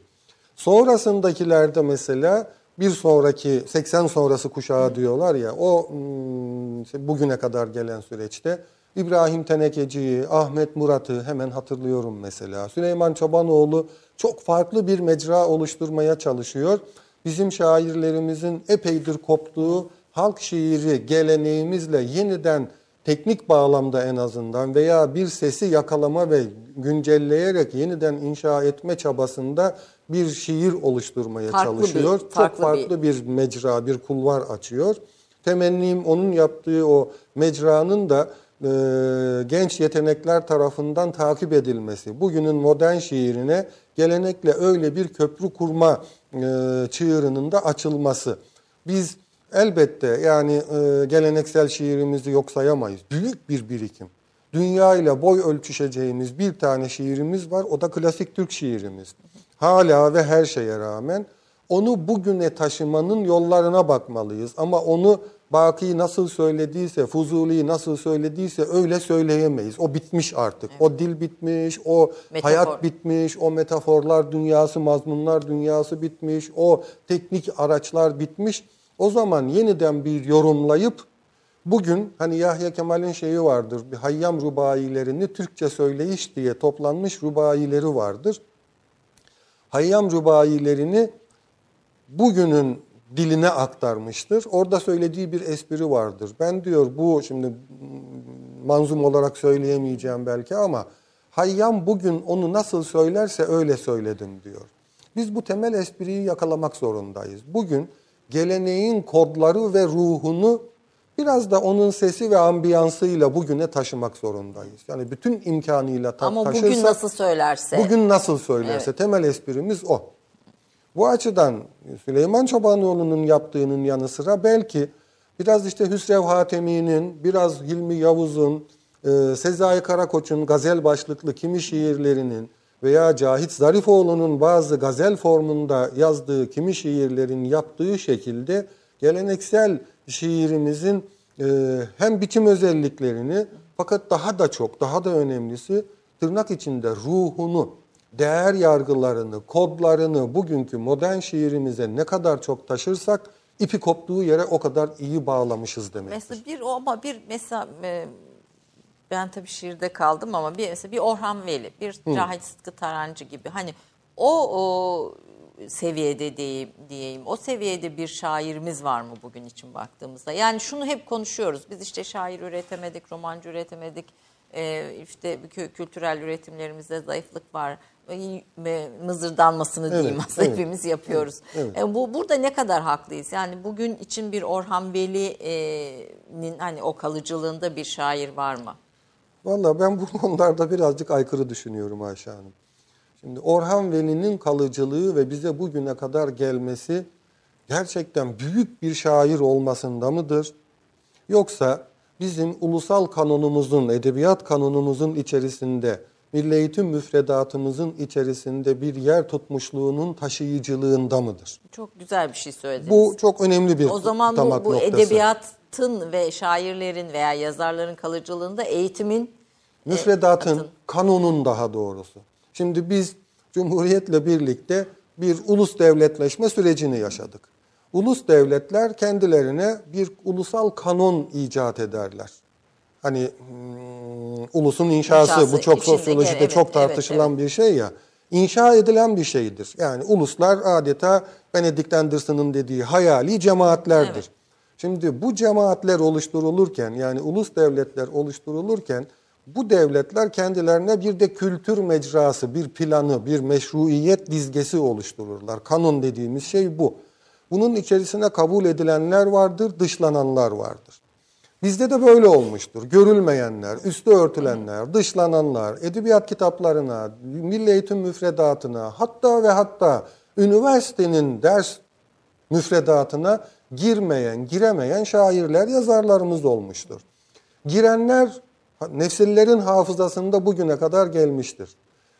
Sonrasındakilerde mesela bir sonraki 80 sonrası kuşağı diyorlar ya o hmm, bugüne kadar gelen süreçte İbrahim Tenekeci'yi, Ahmet Murat'ı hemen hatırlıyorum mesela. Süleyman Çobanoğlu çok farklı bir mecra oluşturmaya çalışıyor. Bizim şairlerimizin epeydir koptuğu halk şiiri geleneğimizle yeniden teknik bağlamda en azından veya bir sesi yakalama ve güncelleyerek yeniden inşa etme çabasında bir şiir oluşturmaya Farklı bir- çalışıyor. farklı Çok farklı bir mecra, bir kulvar açıyor. Temennim onun yaptığı o mecranın da e, genç yetenekler tarafından takip edilmesi. Bugünün modern şiirine gelenekle öyle bir köprü kurma e, çığırının da açılması. Biz elbette yani e, geleneksel şiirimizi yok sayamayız. Büyük bir birikim. Dünya ile boy ölçüşeceğimiz bir tane şiirimiz var. O da klasik Türk şiirimiz. Hala ve her şeye rağmen onu bugüne taşımanın yollarına bakmalıyız. Ama onu Baki nasıl söylediyse, Fuzuli nasıl söylediyse öyle söyleyemeyiz. O bitmiş artık. O dil bitmiş, o Metafor. hayat bitmiş, o metaforlar dünyası, mazmunlar dünyası bitmiş, o teknik araçlar bitmiş. O zaman yeniden bir yorumlayıp bugün hani Yahya Kemal'in şeyi vardır. Bir Hayyam rubailerini Türkçe söyleyiş diye toplanmış rubaileri vardır. Hayyam rubailerini bugünün diline aktarmıştır. Orada söylediği bir espri vardır. Ben diyor bu şimdi manzum olarak söyleyemeyeceğim belki ama Hayyam bugün onu nasıl söylerse öyle söyledim diyor. Biz bu temel espriyi yakalamak zorundayız. Bugün geleneğin kodları ve ruhunu biraz da onun sesi ve ambiyansıyla bugüne taşımak zorundayız. Yani bütün imkanıyla ta- Ama taşırsak... bugün nasıl söylerse. Bugün nasıl söylerse temel esprimiz o. Bu açıdan Süleyman Çobanoğlu'nun yaptığının yanı sıra belki biraz işte Hüsrev Hatemi'nin, biraz Hilmi Yavuz'un, e, Sezai Karakoç'un gazel başlıklı kimi şiirlerinin veya Cahit Zarifoğlu'nun bazı gazel formunda yazdığı kimi şiirlerin yaptığı şekilde geleneksel şiirimizin e, hem biçim özelliklerini fakat daha da çok, daha da önemlisi tırnak içinde ruhunu, değer yargılarını, kodlarını bugünkü modern şiirimize ne kadar çok taşırsak ipi koptuğu yere o kadar iyi bağlamışız demektir. Mesela bir o ama bir mesela e, ben tabii şiirde kaldım ama bir mesela bir Orhan Veli, bir Cahit Sıtkı Tarancı gibi hani o, o seviyede diyeyim, diyeyim o seviyede bir şairimiz var mı bugün için baktığımızda? Yani şunu hep konuşuyoruz. Biz işte şair üretemedik, romancı üretemedik, e, işte kü- kültürel üretimlerimizde zayıflık var. E, Mızırdanmasını Evet, diyeyim aslında evet, hepimiz yapıyoruz. evet. E, bu burada ne kadar haklıyız? Yani bugün için bir Orhan Veli'nin hani o kalıcılığında bir şair var mı? Valla ben bu <laughs> konularda birazcık aykırı düşünüyorum Ayşe Hanım. Şimdi Orhan Veli'nin kalıcılığı ve bize bugüne kadar gelmesi gerçekten büyük bir şair olmasında mıdır? Yoksa bizim ulusal kanonumuzun, edebiyat kanonumuzun içerisinde, milli eğitim müfredatımızın içerisinde bir yer tutmuşluğunun taşıyıcılığında mıdır? Çok güzel bir şey söylediniz. Bu çok önemli bir o zaman bu, bu noktası. Edebiyatın ve şairlerin veya yazarların kalıcılığında eğitimin Müfredatın, atın. kanunun daha doğrusu. Şimdi biz Cumhuriyet'le birlikte bir ulus devletleşme sürecini yaşadık. Ulus devletler kendilerine bir ulusal kanon icat ederler. Hani hmm, ulusun inşası, İnşası, bu çok sosyolojide evet, çok evet, tartışılan bir şey ya. İnşa edilen bir şeydir. Yani uluslar adeta Benedict Anderson'ın dediği hayali cemaatlerdir. Evet. Şimdi bu cemaatler oluşturulurken yani ulus devletler oluşturulurken bu devletler kendilerine bir de kültür mecrası, bir planı, bir meşruiyet dizgesi oluştururlar. Kanun dediğimiz şey bu. Bunun içerisine kabul edilenler vardır, dışlananlar vardır. Bizde de böyle olmuştur. Görülmeyenler, üstü örtülenler, dışlananlar, edebiyat kitaplarına, milli eğitim müfredatına, hatta ve hatta üniversitenin ders müfredatına girmeyen, giremeyen şairler, yazarlarımız olmuştur. Girenler nesillerin hafızasında bugüne kadar gelmiştir.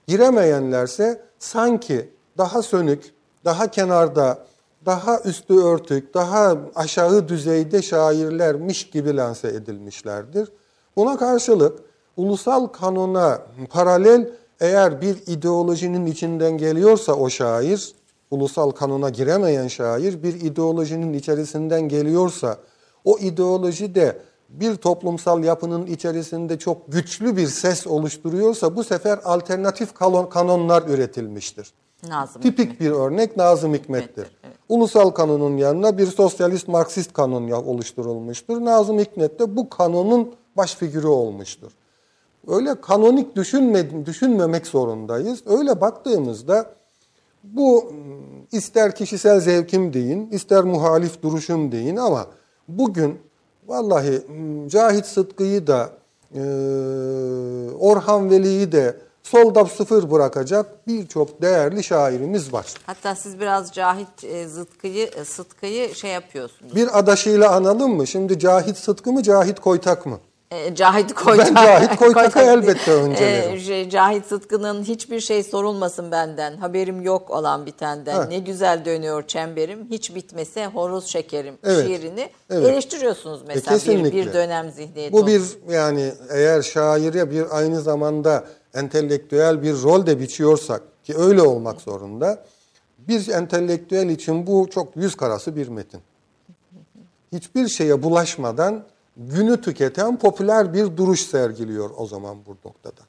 Giremeyenlerse sanki daha sönük, daha kenarda, daha üstü örtük, daha aşağı düzeyde şairlermiş gibi lanse edilmişlerdir. Buna karşılık ulusal kanona paralel eğer bir ideolojinin içinden geliyorsa o şair, ulusal kanona giremeyen şair bir ideolojinin içerisinden geliyorsa, o ideoloji de bir toplumsal yapının içerisinde çok güçlü bir ses oluşturuyorsa bu sefer alternatif kanonlar üretilmiştir. Nazım. Tipik bir örnek Nazım Hikmet'tir. Ulusal kanunun yanına bir sosyalist Marksist kanun oluşturulmuştur. Nazım Hikmet de bu kanonun baş figürü olmuştur. Öyle kanonik düşünme, düşünmemek zorundayız. Öyle baktığımızda bu mm, ister kişisel zevkim deyin, ister muhalif duruşum deyin ama bugün vallahi mm, Cahit Sıtkı'yı da e, Orhan Veli'yi de solda sıfır bırakacak birçok değerli şairimiz var. Hatta siz biraz Cahit e, Zıtkı'yı e, Sıtkı'yı şey yapıyorsunuz. Bir adaşıyla analım mı? Şimdi Cahit Sıtkı mı, Cahit Koytak mı? E, Cahit Koytak. Ben Cahit Koytak'ı <laughs> değil. elbette öncelerim. E, şey, Cahit Sıtkı'nın hiçbir şey sorulmasın benden. Haberim yok olan bitenden. Ha. Ne güzel dönüyor çemberim. Hiç bitmese horoz şekerim Evet. şiirini Evet. eleştiriyorsunuz mesela bir, kesinlikle. bir dönem zihniyeti. Bu bir yani eğer şaire bir aynı zamanda entelektüel bir rol de biçiyorsak ki öyle olmak zorunda. Bir entelektüel için bu çok yüz karası bir metin. Hiçbir şeye bulaşmadan günü tüketen popüler bir duruş sergiliyor o zaman bu noktada.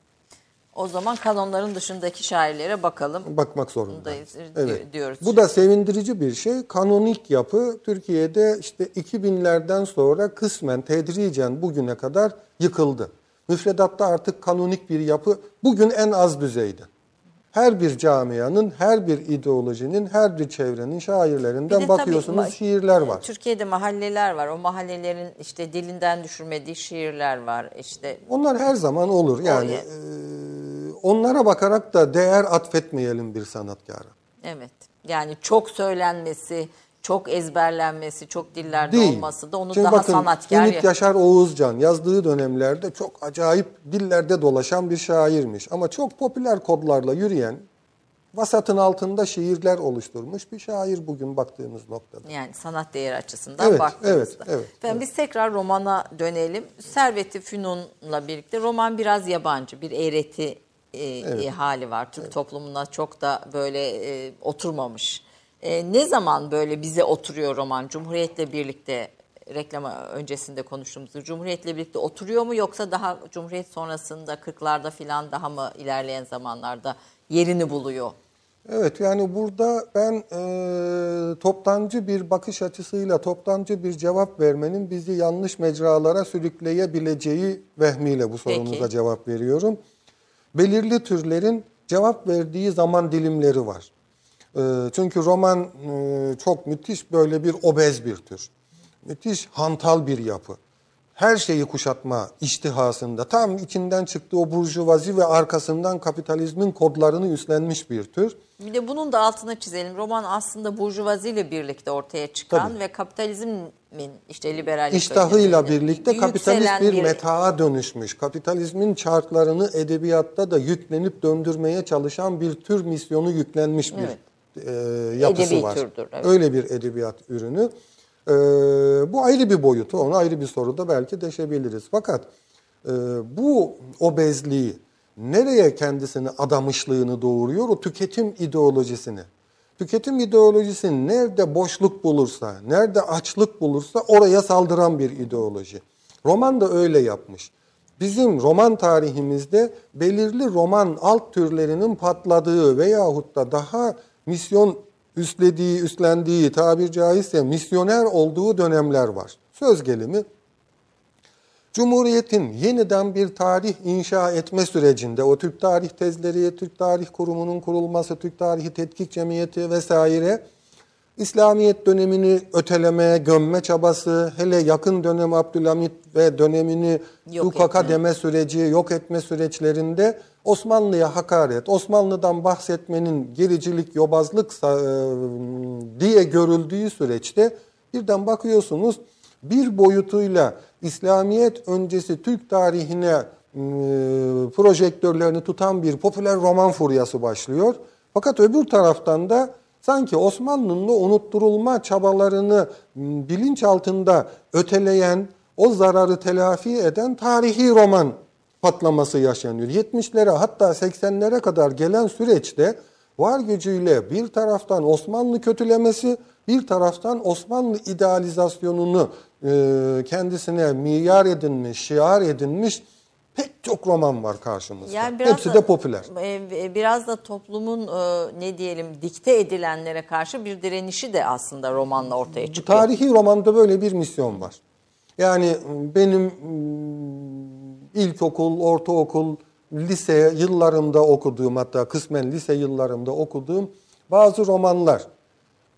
O zaman kanonların dışındaki şairlere bakalım. Bakmak zorundayız. Di- diyoruz. Bu da sevindirici bir şey. Kanonik yapı Türkiye'de işte 2000'lerden sonra kısmen tedricen bugüne kadar yıkıldı. Müfredatta artık kanonik bir yapı bugün en az düzeyde. Her bir camianın, her bir ideolojinin, her bir çevrenin şairlerinden de bakıyorsunuz tabii şiirler var. Türkiye'de mahalleler var. O mahallelerin işte dilinden düşürmediği şiirler var. İşte Onlar her zaman olur. Yani eee, onlara bakarak da değer atfetmeyelim bir sanatkara. evet. Yani çok söylenmesi, çok ezberlenmesi, çok dillerde Değil. olması da onu Şimdi daha bakın, sanatkar Ümit Yaşar Oğuzcan yazdığı dönemlerde çok acayip dillerde dolaşan bir şairmiş. Ama çok popüler kodlarla yürüyen, vasatın altında şiirler oluşturmuş bir şair bugün baktığımız noktada. Yani sanat değeri açısından Evet, baktığımızda. evet, evet, Efendim Biz tekrar romana dönelim. Servet-i Fünun'la birlikte roman biraz yabancı. Bir eğreti e, e, hali var. Türk toplumuna çok da böyle e, oturmamış. E, ne zaman böyle bize oturuyor roman? Cumhuriyet'le birlikte reklama öncesinde konuştuğumuz Cumhuriyet'le birlikte oturuyor mu yoksa daha Cumhuriyet sonrasında 40'larda filan daha mı ilerleyen zamanlarda yerini buluyor? Evet yani burada ben e, toptancı bir bakış açısıyla toptancı bir cevap vermenin bizi yanlış mecralara sürükleyebileceği vehmiyle bu sorumuza Peki. cevap veriyorum. Belirli türlerin cevap verdiği zaman dilimleri var. E, çünkü roman e, çok müthiş böyle bir obez bir tür. Müthiş hantal bir yapı. Her şeyi kuşatma iştihasında tam içinden çıktığı o burjuvazi ve arkasından kapitalizmin kodlarını üstlenmiş bir tür. Bir de bunun da altına çizelim. Roman aslında burjuvazi ile birlikte ortaya çıkan Tabii. ve kapitalizmin işte liberallik İştahıyla birlikte kapitalist yükselen bir metaa dönüşmüş. Kapitalizmin çarklarını edebiyatta da yüklenip döndürmeye çalışan bir tür misyonu yüklenmiş bir e, yapısı Edebi var. türdür, evet. Öyle bir edebiyat ürünü. E, bu ayrı bir boyutu. Onu ayrı bir soruda belki deşebiliriz. Fakat e, bu obezliği nereye kendisini adamışlığını doğuruyor? O tüketim ideolojisini. Tüketim ideolojisi nerede boşluk bulursa, nerede açlık bulursa oraya saldıran bir ideoloji. Roman da öyle yapmış. Bizim roman tarihimizde belirli roman alt türlerinin patladığı veyahut da daha misyon üstlediği, üstlendiği tabir caizse misyoner olduğu dönemler var. Söz gelimi Cumhuriyet'in yeniden bir tarih inşa etme sürecinde o Türk Tarih Tezleri, Türk Tarih Kurumu'nun kurulması, Türk Tarihi Tetkik Cemiyeti vesaire İslamiyet dönemini öteleme, gömme çabası, hele yakın dönem Abdülhamit ve dönemini dukaka deme süreci, yok etme süreçlerinde Osmanlı'ya hakaret, Osmanlı'dan bahsetmenin gericilik, yobazlık e, diye görüldüğü süreçte birden bakıyorsunuz bir boyutuyla İslamiyet öncesi Türk tarihine e, projektörlerini tutan bir popüler roman furyası başlıyor. Fakat öbür taraftan da sanki Osmanlı'nın o unutturulma çabalarını m, bilinç altında öteleyen, o zararı telafi eden tarihi roman patlaması yaşanıyor. 70'lere hatta 80'lere kadar gelen süreçte var gücüyle bir taraftan Osmanlı kötülemesi, bir taraftan Osmanlı idealizasyonunu e, kendisine miyar edinmiş, şiar edinmiş pek çok roman var karşımızda. Yani biraz Hepsi da- de popüler. e, Biraz da toplumun e, ne diyelim dikte edilenlere karşı bir direnişi de aslında romanla ortaya çıkıyor. tarihi romanda böyle bir misyon var. Yani benim ilkokul, ortaokul, lise yıllarımda okuduğum hatta kısmen lise yıllarımda okuduğum bazı romanlar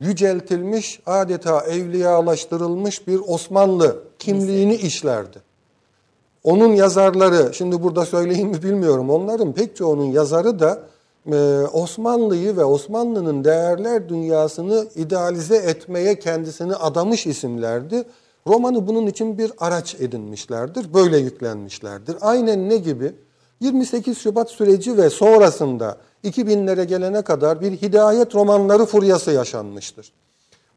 yüceltilmiş, adeta evliyalaştırılmış bir Osmanlı kimliğini işlerdi. Onun yazarları, şimdi burada söyleyeyim mi bilmiyorum, onların pek çoğunun yazarı da e, Osmanlı'yı ve Osmanlı'nın değerler dünyasını idealize etmeye kendisini adamış isimlerdi. Romanı bunun için bir araç edinmişlerdir, böyle yüklenmişlerdir. Aynen ne gibi? 28 Şubat süreci ve sonrasında 2000'lere gelene kadar bir hidayet romanları furyası yaşanmıştır.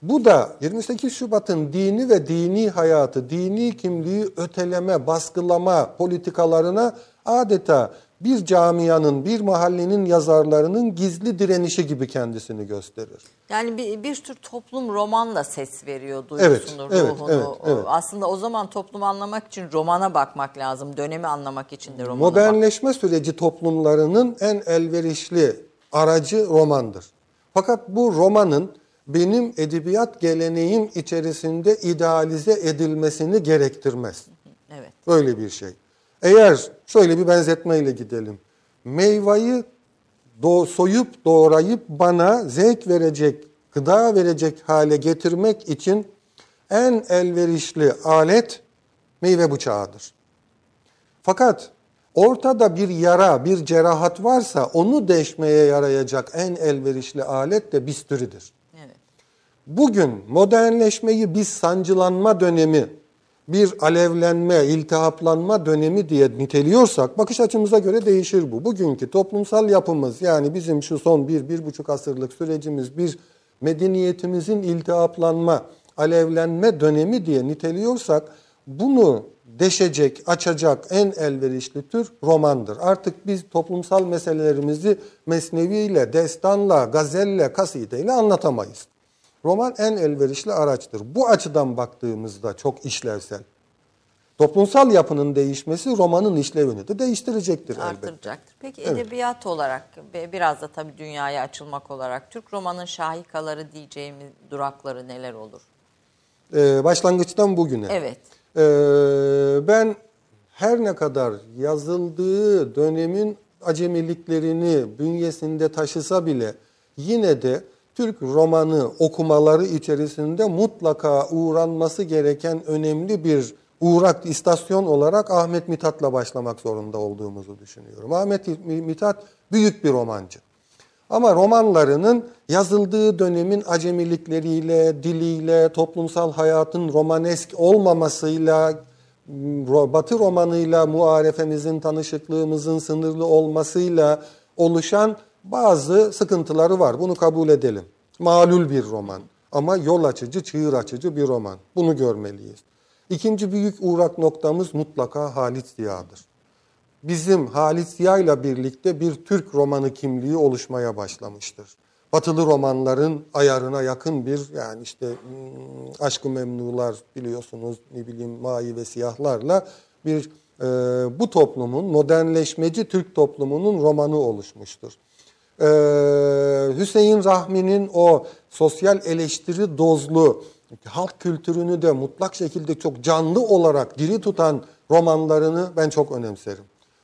Bu da 28 Şubat'ın dini ve dini hayatı, dini kimliği öteleme, baskılama politikalarına adeta bir camianın, bir mahallenin yazarlarının gizli direnişi gibi kendisini gösterir. Yani bir, bir tür toplum romanla ses veriyor Evet, duygusunu, evet, ruhunu. evet, evet. Aslında o zaman toplumu anlamak için romana bakmak lazım. Dönemi anlamak için de romana bak. Modernleşme süreci toplumlarının en elverişli aracı romandır. Fakat bu romanın benim edebiyat geleneğim içerisinde idealize edilmesini gerektirmez. Evet. Öyle bir şey. Eğer şöyle bir benzetmeyle gidelim. Meyveyi do soyup doğrayıp bana zevk verecek, gıda verecek hale getirmek için en elverişli alet meyve bıçağıdır. Fakat ortada bir yara, bir cerahat varsa onu deşmeye yarayacak en elverişli alet de bistüridir. Bugün modernleşmeyi biz sancılanma dönemi, bir alevlenme, iltihaplanma dönemi diye niteliyorsak bakış açımıza göre değişir bu. Bugünkü toplumsal yapımız yani bizim şu son bir, bir buçuk asırlık sürecimiz bir medeniyetimizin iltihaplanma, alevlenme dönemi diye niteliyorsak bunu deşecek, açacak en elverişli tür romandır. Artık biz toplumsal meselelerimizi mesneviyle, destanla, gazelle, kasideyle anlatamayız. Roman en elverişli araçtır. Bu açıdan baktığımızda çok işlevsel. Toplumsal yapının değişmesi romanın işlevini de değiştirecektir elbette. Artıracaktır. Peki edebiyat olarak biraz da tabii dünyaya açılmak olarak Türk romanın şahikaları diyeceğimiz durakları neler olur? Ee, başlangıçtan bugüne. Evet. Ee, ben her ne kadar yazıldığı dönemin acemiliklerini bünyesinde taşısa bile yine de Türk romanı okumaları içerisinde mutlaka uğranması gereken önemli bir uğrak istasyon olarak Ahmet Mithat'la başlamak zorunda olduğumuzu düşünüyorum. Ahmet Mithat büyük bir romancı. Ama romanlarının yazıldığı dönemin acemilikleriyle, diliyle, toplumsal hayatın romanesk olmamasıyla, Batı romanıyla muarefemizin, tanışıklığımızın sınırlı olmasıyla oluşan bazı sıkıntıları var. Bunu kabul edelim. Malul bir roman ama yol açıcı, çığır açıcı bir roman. Bunu görmeliyiz. İkinci büyük uğrak noktamız mutlaka Halit Ziya'dır. Bizim Halit Ziya ile birlikte bir Türk romanı kimliği oluşmaya başlamıştır. Batılı romanların ayarına yakın bir yani işte hmm, Aşkı Memnular biliyorsunuz ne bileyim Mavi ve Siyahlarla bir e, bu toplumun modernleşmeci Türk toplumunun romanı oluşmuştur. E, Hüseyin Rahmi'nin o sosyal eleştiri dozlu halk kültürünü de mutlak şekilde çok canlı olarak diri tutan romanlarını ben çok önemserim.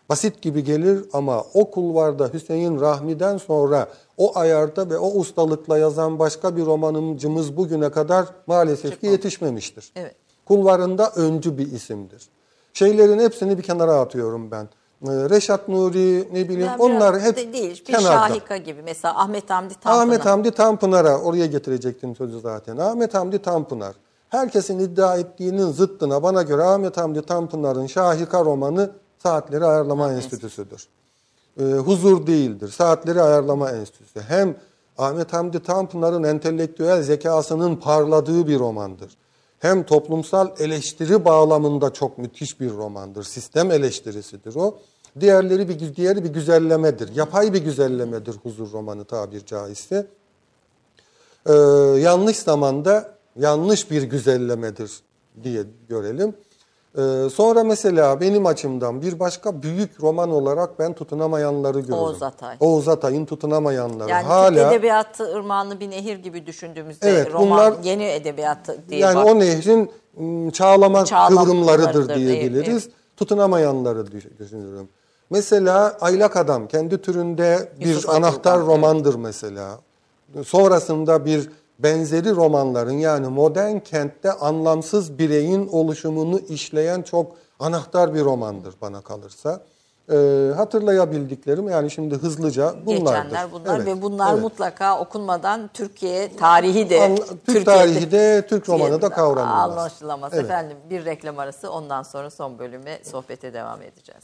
Basit gibi gelir ama o kulvarda Hüseyin Rahmi'den sonra o ayarda ve o ustalıkla yazan başka bir romanımcımız bugüne kadar maalesef ki yetişmemiştir. Evet. Kulvarında öncü bir isimdir. Şeylerin hepsini bir kenara atıyorum ben. Ee, Reşat Nuri ne bileyim Yani onlar hep de değil, bir kenarda. şahika gibi. Mesela Ahmet Hamdi Tanpınar. Ahmet Hamdi Tanpınar'a oraya getirecektim sözü zaten. Ahmet Hamdi Tanpınar. Herkesin iddia ettiğinin zıttına bana göre Ahmet Hamdi Tanpınar'ın Şahika romanı Saatleri Ayarlama Enstitüsü'dür. Ee, huzur değildir. Saatleri Ayarlama Enstitüsü. Hem Ahmet Hamdi Tanpınar'ın entelektüel zekasının parladığı bir romandır. Hem toplumsal eleştiri bağlamında çok müthiş bir romandır. Sistem eleştirisidir o. Diğerleri bir diğeri bir güzellemedir. Yapay bir güzellemedir huzur romanı tabir caizse. Ee, yanlış zamanda yanlış bir güzellemedir diye görelim. Ee, sonra mesela benim açımdan bir başka büyük roman olarak ben tutunamayanları görürüm. Oğuz Atay. Oğuz Atay'ın tutunamayanları. Yani Türk Hala edebiyatı ırmağını bir nehir gibi düşündüğümüzde Evet, roman bunlar- yeni edebiyatı diye yani bak- o nehrin ım, çağlama Çağlama kıvrımlarıdır diyebiliriz. evet, Tutunamayanları düş- düşünüyorum. Mesela Aylak Adam kendi türünde bir Yusuf anahtar Atılgan, romandır mesela. Sonrasında bir benzeri romanların yani modern kentte anlamsız bireyin oluşumunu işleyen çok anahtar bir romandır bana kalırsa. Ee, hatırlayabildiklerim yani şimdi hızlıca bunlardır. geçenler bunlar Evet, ve bunlar evet. mutlaka okunmadan Türkiye tarihi de Anla- Türk Türkiye'de- tarihi de Türk romanı da kavranılmaz. Anlaşılamaz. Evet. Efendim bir reklam arası ondan sonra son bölüme sohbete devam edeceğiz.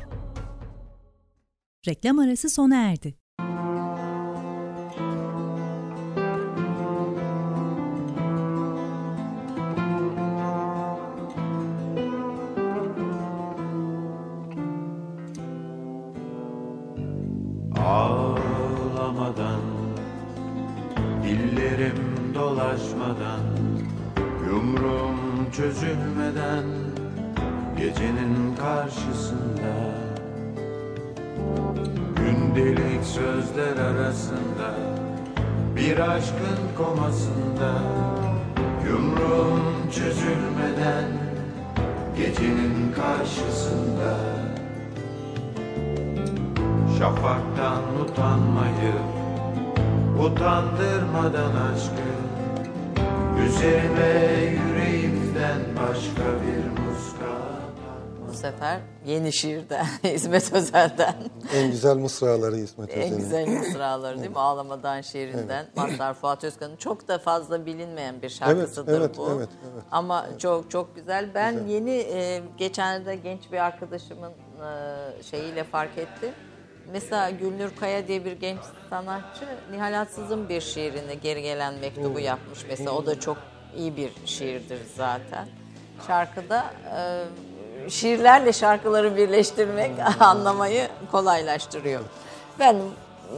Reklam arası sona erdi. Ağlamadan Dillerim dolaşmadan Yumruğum çözülmeden Gecenin karşısında Gündelik sözler arasında Bir aşkın komasında Yumruğum çözülmeden Gecenin karşısında. Şafaktan utanmayı Utandırmadan aşkı Üzerime yüreğimden başka bir sefer yeni şiirden, <laughs> İsmet Özel'den. En güzel mısraları İsmet En Özel'in. güzel mısraları değil mi? Ağlamadan şiirinden. Mazhar Fuat Özkan'ın çok da fazla bilinmeyen bir şarkısıdır Evet, evet, bu. evet, evet. Ama çok çok güzel. Ben yeni e, geçenlerde genç bir arkadaşımın e, şeyiyle fark ettim. Mesela Gülnur Kaya diye bir genç sanatçı Nihal Atsız'ın bir şiirini geri gelen mektubu yapmış. Mesela o da çok iyi bir şiirdir zaten. Şarkıda e, şiirlerle şarkıları birleştirmek <laughs> anlamayı kolaylaştırıyor. Ben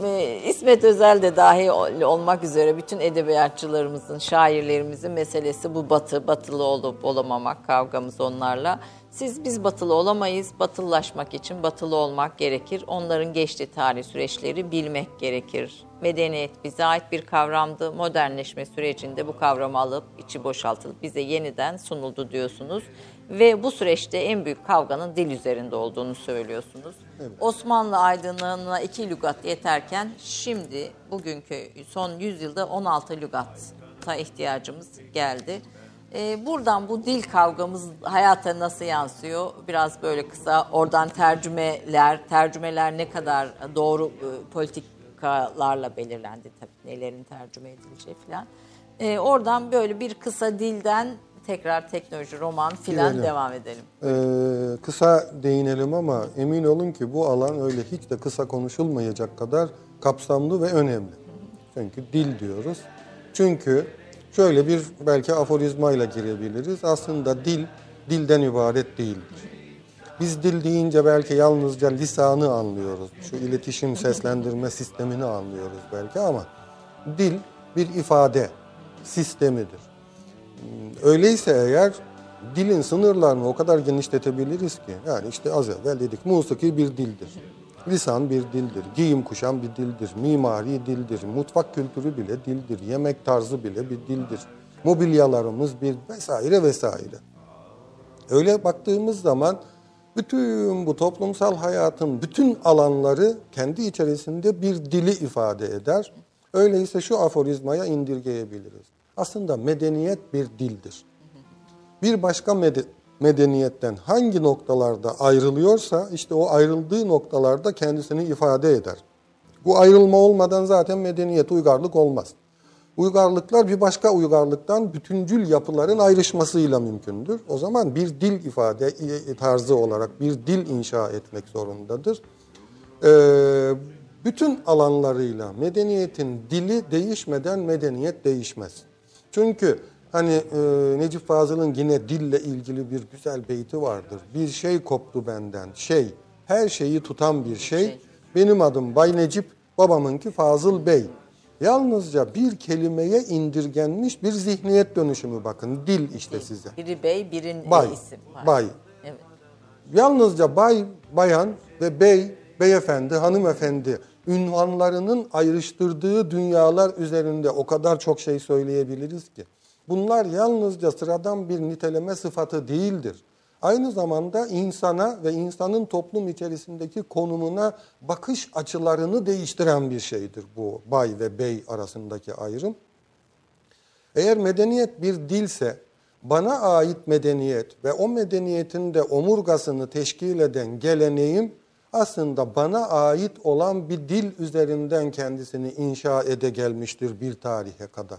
e, İsmet Özel de dahi ol- olmak üzere bütün edebiyatçılarımızın, şairlerimizin meselesi bu batı, batılı olup olamamak kavgamız onlarla. Siz biz batılı olamayız, batılılaşmak için batılı olmak gerekir. Onların geçtiği tarih süreçleri bilmek gerekir. Medeniyet bize ait bir kavramdı. Modernleşme sürecinde bu kavramı alıp içi boşaltılıp bize yeniden sunuldu diyorsunuz. Ve bu süreçte en büyük kavganın dil üzerinde olduğunu söylüyorsunuz. Osmanlı aydınlığına iki lügat yeterken şimdi bugünkü son yüzyılda 16 lügata ihtiyacımız geldi. Ee, buradan bu dil kavgamız hayata nasıl yansıyor? Biraz böyle kısa oradan tercümeler, tercümeler ne kadar doğru e, politikalarla belirlendi tabii nelerin tercüme edileceği falan. Ee, oradan böyle bir kısa dilden tekrar teknoloji, roman filan Girelim. devam edelim. Ee, kısa değinelim ama emin olun ki bu alan öyle hiç de kısa konuşulmayacak kadar kapsamlı ve önemli. Çünkü dil diyoruz. Çünkü şöyle bir belki aforizmayla girebiliriz. Aslında dil dilden ibaret değildir. Biz dil deyince belki yalnızca lisanı anlıyoruz. Şu iletişim seslendirme sistemini anlıyoruz belki ama dil bir ifade sistemidir. Öyleyse eğer dilin sınırlarını o kadar genişletebiliriz ki yani işte az evvel dedik musiki bir dildir. Lisan bir dildir, giyim kuşam bir dildir, mimari dildir, mutfak kültürü bile dildir, yemek tarzı bile bir dildir. Mobilyalarımız bir vesaire vesaire. Öyle baktığımız zaman bütün bu toplumsal hayatın bütün alanları kendi içerisinde bir dili ifade eder. Öyleyse şu aforizmaya indirgeyebiliriz. Aslında medeniyet bir dildir. Bir başka mede- medeniyetten hangi noktalarda ayrılıyorsa işte o ayrıldığı noktalarda kendisini ifade eder. Bu ayrılma olmadan zaten medeniyet, uygarlık olmaz. Uygarlıklar bir başka uygarlıktan bütüncül yapıların ayrışmasıyla mümkündür. O zaman bir dil ifade tarzı olarak bir dil inşa etmek zorundadır. Ee, bütün alanlarıyla medeniyetin dili değişmeden medeniyet değişmez. Çünkü hani e, Necip Fazıl'ın yine dille ilgili bir güzel beyti vardır. Bir şey koptu benden, şey, her şeyi tutan bir şey. Benim adım Bay Necip, babamınki Fazıl Bey. Yalnızca bir kelimeye indirgenmiş bir zihniyet dönüşümü bakın. Dil işte size. Biri bey, birin Bay, isim var. bay. Evet. Yalnızca bay, bayan ve bey, beyefendi, hanımefendi ünvanlarının ayrıştırdığı dünyalar üzerinde o kadar çok şey söyleyebiliriz ki. Bunlar yalnızca sıradan bir niteleme sıfatı değildir. Aynı zamanda insana ve insanın toplum içerisindeki konumuna bakış açılarını değiştiren bir şeydir bu bay ve bey arasındaki ayrım. Eğer medeniyet bir dilse, bana ait medeniyet ve o medeniyetin de omurgasını teşkil eden geleneğim aslında bana ait olan bir dil üzerinden kendisini inşa ede gelmiştir bir tarihe kadar.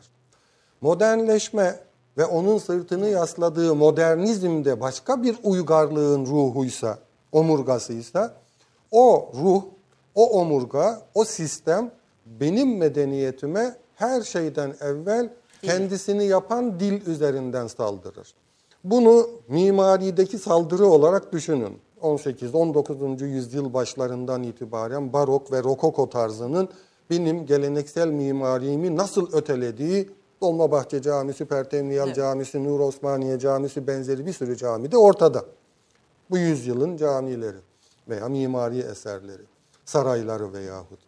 Modernleşme ve onun sırtını yasladığı modernizmde başka bir uygarlığın ruhuysa, omurgasıysa o ruh, o omurga, o sistem benim medeniyetime her şeyden evvel kendisini yapan dil üzerinden saldırır. Bunu mimarideki saldırı olarak düşünün. 18-19. yüzyıl başlarından itibaren barok ve rokoko tarzının benim geleneksel mimarimi nasıl ötelediği Dolmabahçe Camisi, Pertemniyal Evet. Camisi, Nur Osmaniye Camisi benzeri bir sürü cami de ortada. Bu yüzyılın camileri veya mimari eserleri, sarayları veyahut.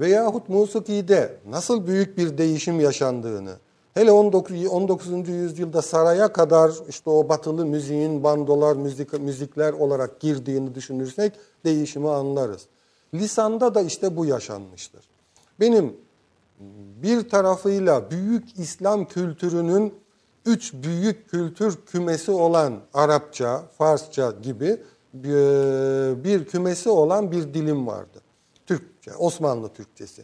Veyahut musikide nasıl büyük bir değişim yaşandığını, hele 19. 19. yüzyılda saraya kadar işte o batılı müziğin bandolar, müzik, müzikler olarak girdiğini düşünürsek değişimi anlarız. Lisanda da işte bu yaşanmıştır. Benim bir tarafıyla büyük İslam kültürünün üç büyük kültür kümesi olan Arapça, Farsça gibi bir, bir kümesi olan bir dilim vardı. Türkçe, Osmanlı Türkçesi.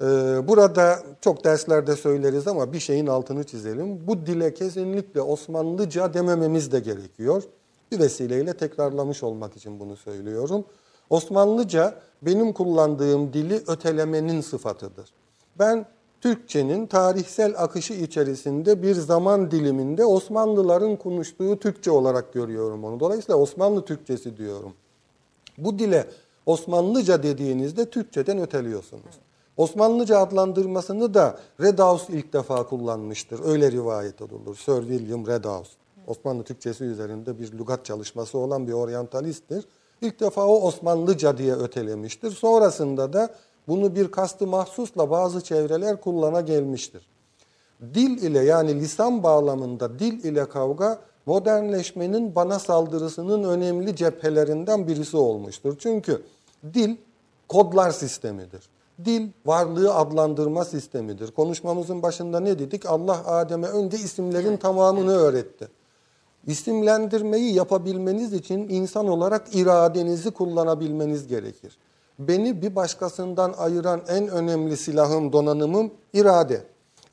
Ee, Burada çok derslerde söyleriz ama bir şeyin altını çizelim. Bu dile kesinlikle Osmanlıca demememiz de gerekiyor. Bir vesileyle tekrarlamış olmak için bunu söylüyorum. Osmanlıca benim kullandığım dili ötelemenin sıfatıdır. Ben Türkçenin tarihsel akışı içerisinde bir zaman diliminde Osmanlıların konuştuğu Türkçe olarak görüyorum onu. Dolayısıyla Osmanlı Türkçesi diyorum. Bu dile Osmanlıca dediğinizde Türkçeden öteliyorsunuz. Osmanlıca adlandırmasını da Redaus ilk defa kullanmıştır. Öyle rivayet edilir. Sir William Redaus. Osmanlı Türkçesi üzerinde bir lügat çalışması olan bir oryantalisttir. İlk defa o Osmanlıca diye ötelemiştir. Sonrasında da bunu bir kastı mahsusla bazı çevreler kullana gelmiştir. Dil ile yani lisan bağlamında dil ile kavga modernleşmenin bana saldırısının önemli cephelerinden birisi olmuştur. Çünkü dil kodlar sistemidir. Dil varlığı adlandırma sistemidir. Konuşmamızın başında ne dedik? Allah Adem'e önce isimlerin tamamını öğretti. İsimlendirmeyi yapabilmeniz için insan olarak iradenizi kullanabilmeniz gerekir. Beni bir başkasından ayıran en önemli silahım, donanımım irade.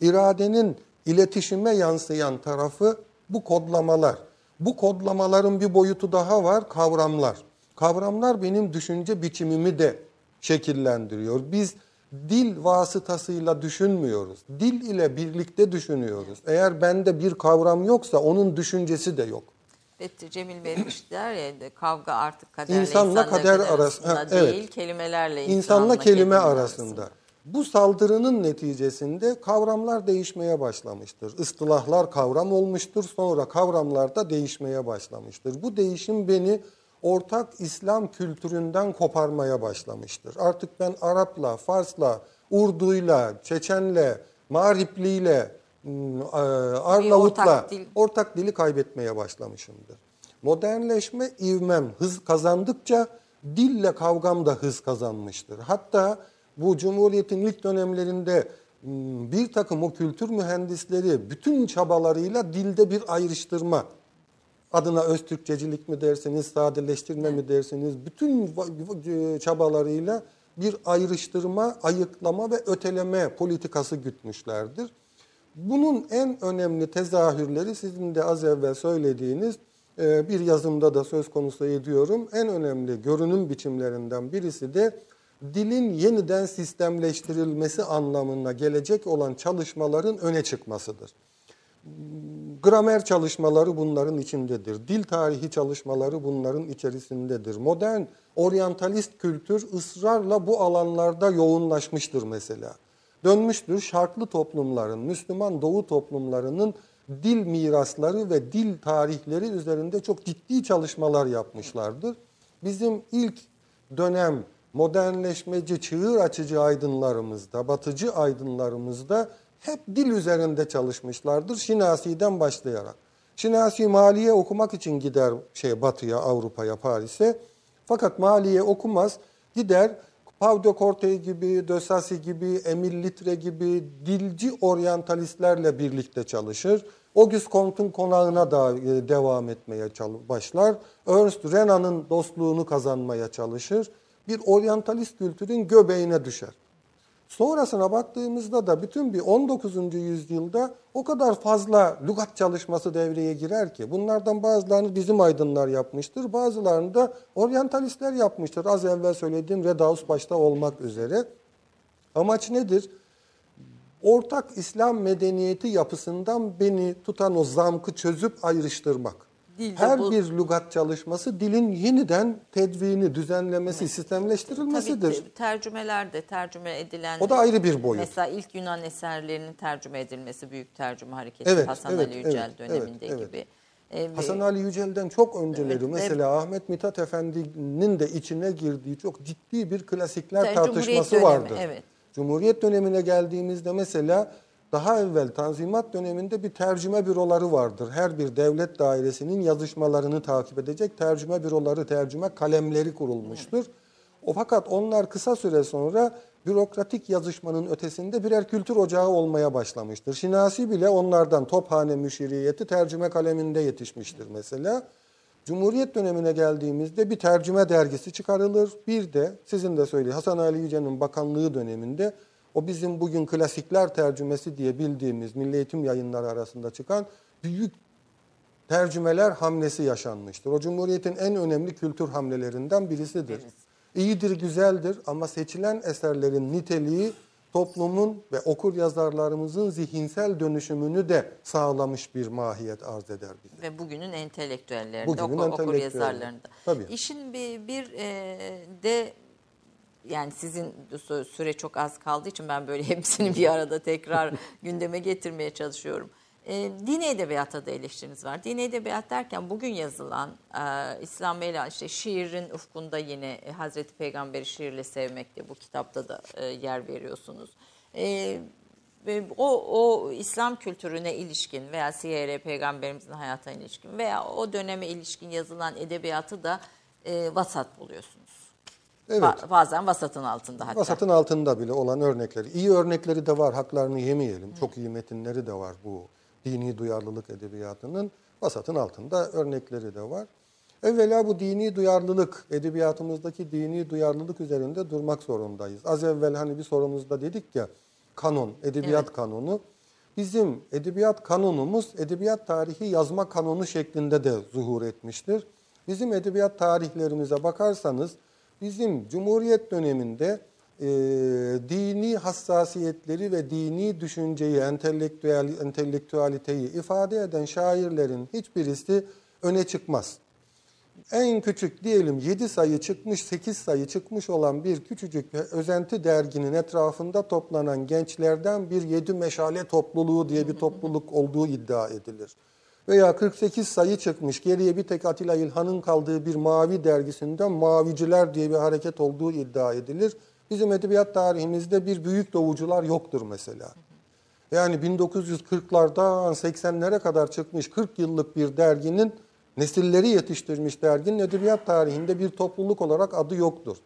İradenin iletişime yansıyan tarafı bu kodlamalar. Bu kodlamaların bir boyutu daha var, kavramlar. Kavramlar benim düşünce biçimimi de şekillendiriyor. Biz dil vasıtasıyla düşünmüyoruz. Dil ile birlikte düşünüyoruz. Eğer bende bir kavram yoksa onun düşüncesi de yok. Evet, Cemil Meriç der ya kavga artık kaderle İnsanla kader kader arası- arasında Ha, evet. değil, kelimelerle İnsanla insanla kelime kelime arasında. Bu saldırının neticesinde kavramlar değişmeye başlamıştır. Istilahlar kavram olmuştur, sonra kavramlar da değişmeye başlamıştır. Bu değişim beni ortak İslam kültüründen koparmaya başlamıştır. Artık ben Arap'la, Fars'la, Urdu'yla, Çeçen'le, Mağripli'yle, m, e, Arnavut'la ortak dil. ortak dili kaybetmeye başlamışımdır. Modernleşme ivmem hız kazandıkça dille kavgam da hız kazanmıştır. Hatta bu Cumhuriyet'in ilk dönemlerinde bir takım o kültür mühendisleri bütün çabalarıyla dilde bir ayrıştırma adına Öztürkçecilik mi dersiniz, sadeleştirme mi dersiniz, bütün va- çabalarıyla bir ayrıştırma, ayıklama ve öteleme politikası gütmüşlerdir. Bunun en önemli tezahürleri sizin de az evvel söylediğiniz e, bir yazımda da söz konusu ediyorum. En önemli görünüm biçimlerinden birisi de dilin yeniden sistemleştirilmesi anlamına gelecek olan çalışmaların öne çıkmasıdır. Gramer çalışmaları bunların içindedir. Dil tarihi çalışmaları bunların içerisindedir. Modern oryantalist kültür ısrarla bu alanlarda yoğunlaşmıştır mesela. Dönmüştür şarklı toplumların, Müslüman Doğu toplumlarının dil mirasları ve dil tarihleri üzerinde çok ciddi çalışmalar yapmışlardır. Bizim ilk dönem modernleşmeci, çığır açıcı aydınlarımızda, batıcı aydınlarımızda hep dil üzerinde çalışmışlardır. Şinasi'den başlayarak. Şinasi maliye okumak için gider şey batıya, Avrupa'ya, Paris'e. Fakat maliye okumaz. Gider Pau de Corte gibi, de Sassy gibi, Emil Litre gibi dilci oryantalistlerle birlikte çalışır. Auguste Comte'un konağına da e, devam etmeye başlar. Ernst Renan'ın dostluğunu kazanmaya çalışır. Bir oryantalist kültürün göbeğine düşer. Sonrasına baktığımızda da bütün bir 19. yüzyılda o kadar fazla lügat çalışması devreye girer ki bunlardan bazılarını bizim aydınlar yapmıştır, bazılarını da oryantalistler yapmıştır. Az evvel söylediğim Redaus başta olmak üzere. Amaç nedir? Ortak İslam medeniyeti yapısından beni tutan o zamkı çözüp ayrıştırmak. Dilde Her bu- bir lügat çalışması dilin yeniden tedvini, düzenlemesi, sistemleştirilmesidir. Tabii tercümeler de tercüme edilen... O da ayrı bir boyut. Mesela ilk Yunan eserlerinin tercüme edilmesi büyük tercüme hareketi Evet, Hasan evet, Ali Yücel evet, döneminde evet, evet. gibi. Ee, Hasan Ali Yücel'den çok önceleri Evet, mesela Ahmet Mithat Efendi'nin de içine girdiği çok ciddi bir klasikler tartışması dönemi, vardır. evet. Cumhuriyet dönemine geldiğimizde mesela daha evvel Tanzimat döneminde bir tercüme büroları vardır. Her bir devlet dairesinin yazışmalarını takip edecek tercüme büroları, tercüme kalemleri kurulmuştur. O fakat onlar kısa süre sonra bürokratik yazışmanın ötesinde birer kültür ocağı olmaya başlamıştır. Şinasi bile onlardan Tophane Müşiriyeti tercüme kaleminde yetişmiştir mesela. Cumhuriyet dönemine geldiğimizde bir tercüme dergisi çıkarılır. Bir de sizin de söylediğiniz Hasan Ali Yüce'nin bakanlığı döneminde o bizim bugün klasikler tercümesi diye bildiğimiz Milli Eğitim yayınları arasında çıkan büyük tercümeler hamlesi yaşanmıştır. O Cumhuriyet'in en önemli kültür hamlelerinden birisidir. İyidir, güzeldir ama seçilen eserlerin niteliği toplumun ve okur yazarlarımızın zihinsel dönüşümünü de sağlamış bir mahiyet arz eder bize. Ve bugünün entelektüellerinde, Bugünün okur, okur entelektüelleri. yazarlarında. Tabii. İşin bir, bir e, de yani sizin sü- süre çok az kaldığı için ben böyle <laughs> hepsini bir arada tekrar <laughs> gündeme getirmeye çalışıyorum. E, dini edebiyata da eleştiriniz var. Dini edebiyat derken bugün yazılan e, İslam ile işte şiirin ufkunda yine e, Hazreti Peygamber'i şiirle sevmekte bu kitapta da e, yer veriyorsunuz. E, ve o, o İslam kültürüne ilişkin veya siyer peygamberimizin hayatına ilişkin veya o döneme ilişkin yazılan edebiyatı da e, vasat buluyorsunuz. Evet. Ba- bazen vasatın altında hatta. Vasatın altında bile olan örnekleri. İyi örnekleri de var, haklarını yemeyelim. Çok iyi metinleri de var bu dini duyarlılık edebiyatının. Vasatın altında örnekleri de var. Evvela bu dini duyarlılık, edebiyatımızdaki dini duyarlılık üzerinde durmak zorundayız. Az evvel hani bir sorumuzda dedik ya, kanon, edebiyat Evet. kanonu. Bizim edebiyat kanonumuz, edebiyat tarihi yazma kanonu şeklinde de zuhur etmiştir. Bizim edebiyat tarihlerimize bakarsanız, bizim Cumhuriyet döneminde e, dini hassasiyetleri ve dini düşünceyi, entelektüel, entelektüaliteyi ifade eden şairlerin hiçbirisi öne çıkmaz. En küçük diyelim 7 sayı çıkmış, 8 sayı çıkmış olan bir küçücük özenti derginin etrafında toplanan gençlerden bir yedi meşale topluluğu diye bir topluluk olduğu iddia edilir. Veya 48 sayı çıkmış, geriye bir tek Atilla İlhan'ın kaldığı bir mavi dergisinden Maviciler diye bir hareket olduğu iddia edilir. Bizim edebiyat tarihimizde bir büyük doğucular yoktur mesela. Yani 1940'lardan 80'lere kadar çıkmış 40 yıllık bir derginin nesilleri yetiştirmiş derginin edebiyat tarihinde bir topluluk olarak adı yoktur.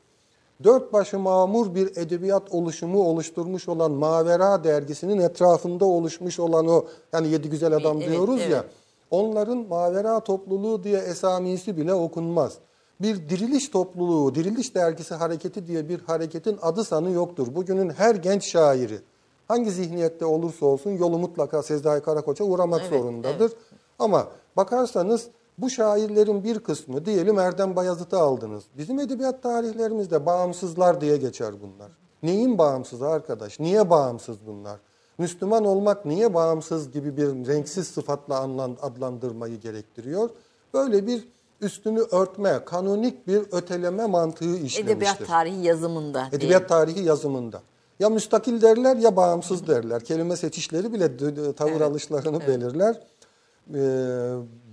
Dört başı mamur bir edebiyat oluşumu oluşturmuş olan Mavera dergisinin etrafında oluşmuş olan o yani yedi güzel adam Evet, diyoruz ya evet. Onların Mavera topluluğu diye esamisi bile okunmaz. Bir diriliş topluluğu, diriliş dergisi hareketi diye bir hareketin adı sanı yoktur. Bugünün her genç şairi hangi zihniyette olursa olsun yolu mutlaka Sezai Karakoç'a uğramak Evet, zorundadır. Ama bakarsanız bu şairlerin bir kısmı diyelim Erdem Bayazıt'ı aldınız. Bizim edebiyat tarihlerimizde bağımsızlar diye geçer bunlar. Neyin bağımsız arkadaş? Niye bağımsız bunlar? Müslüman olmak niye bağımsız gibi bir renksiz sıfatla adlandırmayı gerektiriyor? Böyle bir üstünü örtme, kanonik bir öteleme mantığı işlemiştir. Edebiyat tarihi yazımında. Edebiyat tarihi yazımında. Ya müstakil derler ya bağımsız derler. Kelime seçişleri bile tavır Evet, alışlarını belirler. Ee,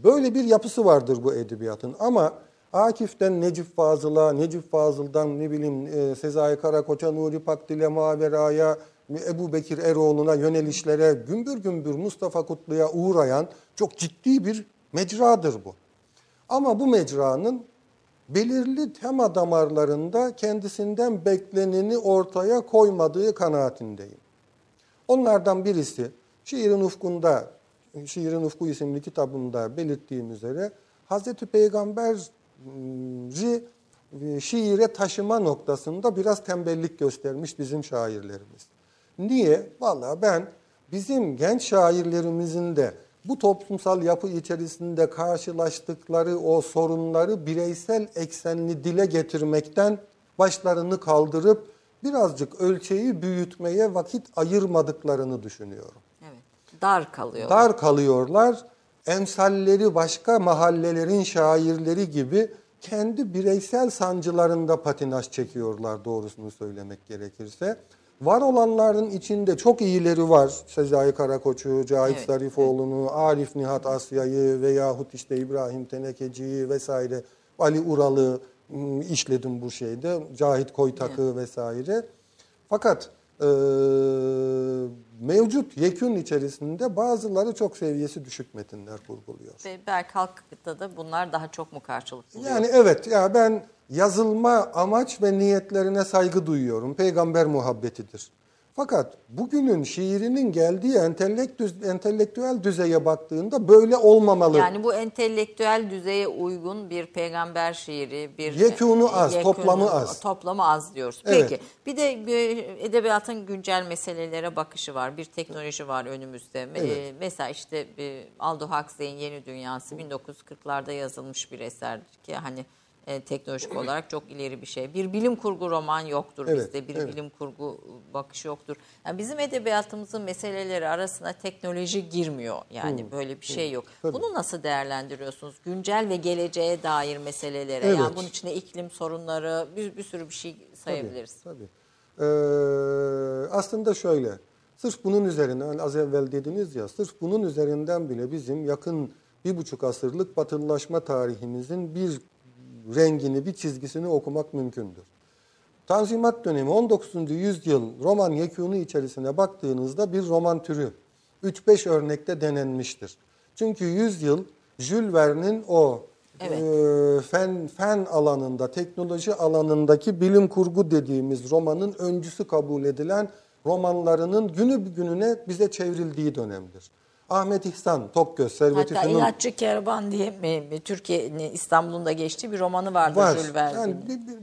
böyle bir yapısı vardır bu edebiyatın. Ama Akif'ten Necip Fazıl'a, Necip Fazıl'dan ne bileyim e, Sezai Karakoç'a, Nuri Pakdil'e, Mavera'ya, Ebu Bekir Eroğlu'na yönelişlere, gümbür gümbür Mustafa Kutlu'ya uğrayan çok ciddi bir mecradır bu. Ama bu mecranın belirli tema damarlarında kendisinden bekleneni ortaya koymadığı kanaatindeyim. Onlardan birisi Şiirin Ufkunda, Şiirin Ufku isimli kitabımda belirttiğim üzere Hazreti Peygamber'i e, şiire taşıma noktasında biraz tembellik göstermiş bizim şairlerimiz. Niye? Vallahi ben bizim genç şairlerimizin de bu toplumsal yapı içerisinde karşılaştıkları o sorunları bireysel eksenli dile getirmekten başlarını kaldırıp birazcık ölçeği büyütmeye vakit ayırmadıklarını düşünüyorum. Evet. Dar kalıyor. Dar kalıyorlar. Emsalleri başka mahallelerin şairleri gibi kendi bireysel sancılarında patinaj çekiyorlar doğrusunu söylemek gerekirse. Var olanların içinde çok iyileri var. Sezai Karakoç'u, Cahit Evet, Zarifoğlu'nu, Arif Nihat Asya'yı veyahut işte İbrahim Tenekeci'yi vesaire. Ali Ural'ı ım, işledim bu şeyde. Cahit Koytak'ı vesaire. Fakat e, mevcut yekün içerisinde bazıları çok seviyesi düşük metinler kurguluyor. Ve belki halkta da bunlar daha çok mu karşılık buluyor? Yani evet ya ben yazılma amaç ve niyetlerine saygı duyuyorum. Peygamber muhabbetidir. Fakat bugünün şiirinin geldiği entelektü- entelektüel düzeye baktığında böyle olmamalı. Yani bu entelektüel düzeye uygun bir peygamber şiiri, bir Yekûnu az, yekûnu- toplamı az. Toplamı az diyoruz. Evet. Peki. Bir de bir edebiyatın güncel meselelere bakışı var. Bir teknoloji var önümüzde. Ee, mesela işte bir Aldo Huxley'in Yeni Dünyası 1940'larda yazılmış bir eser ki hani e, teknolojik olarak çok ileri bir şey. Bir bilim kurgu roman yoktur Evet, bizde. Bir evet. bilim kurgu bakışı yoktur. Yani bizim edebiyatımızın meseleleri arasına teknoloji girmiyor. Yani böyle bir şey yok. tabii. Bunu nasıl değerlendiriyorsunuz? Güncel ve geleceğe dair meselelere. Evet. Yani bunun içine iklim sorunları, bir, bir sürü bir şey sayabiliriz. Tabii. Ee, aslında şöyle, sırf bunun üzerine, hani az evvel dediniz ya, sırf bunun üzerinden bile bizim yakın bir buçuk asırlık batılılaşma tarihimizin bir rengini, bir çizgisini okumak mümkündür. Tanzimat dönemi 19. yüzyıl roman yekûnu içerisine baktığınızda bir roman türü 3-5 örnekte denenmiştir. Çünkü yüzyıl Jules Verne'in o Evet. e, fen, fen alanında, teknoloji alanındaki bilim kurgu dediğimiz romanın öncüsü kabul edilen romanlarının günü gününe bize çevrildiği dönemdir. Ahmet İhsan, Tokgöz, Servet Hatta İnatçı Kervan diye mi, mi Türkiye İstanbul'un da geçtiği bir romanı vardı var. Jules Verne'in. Yani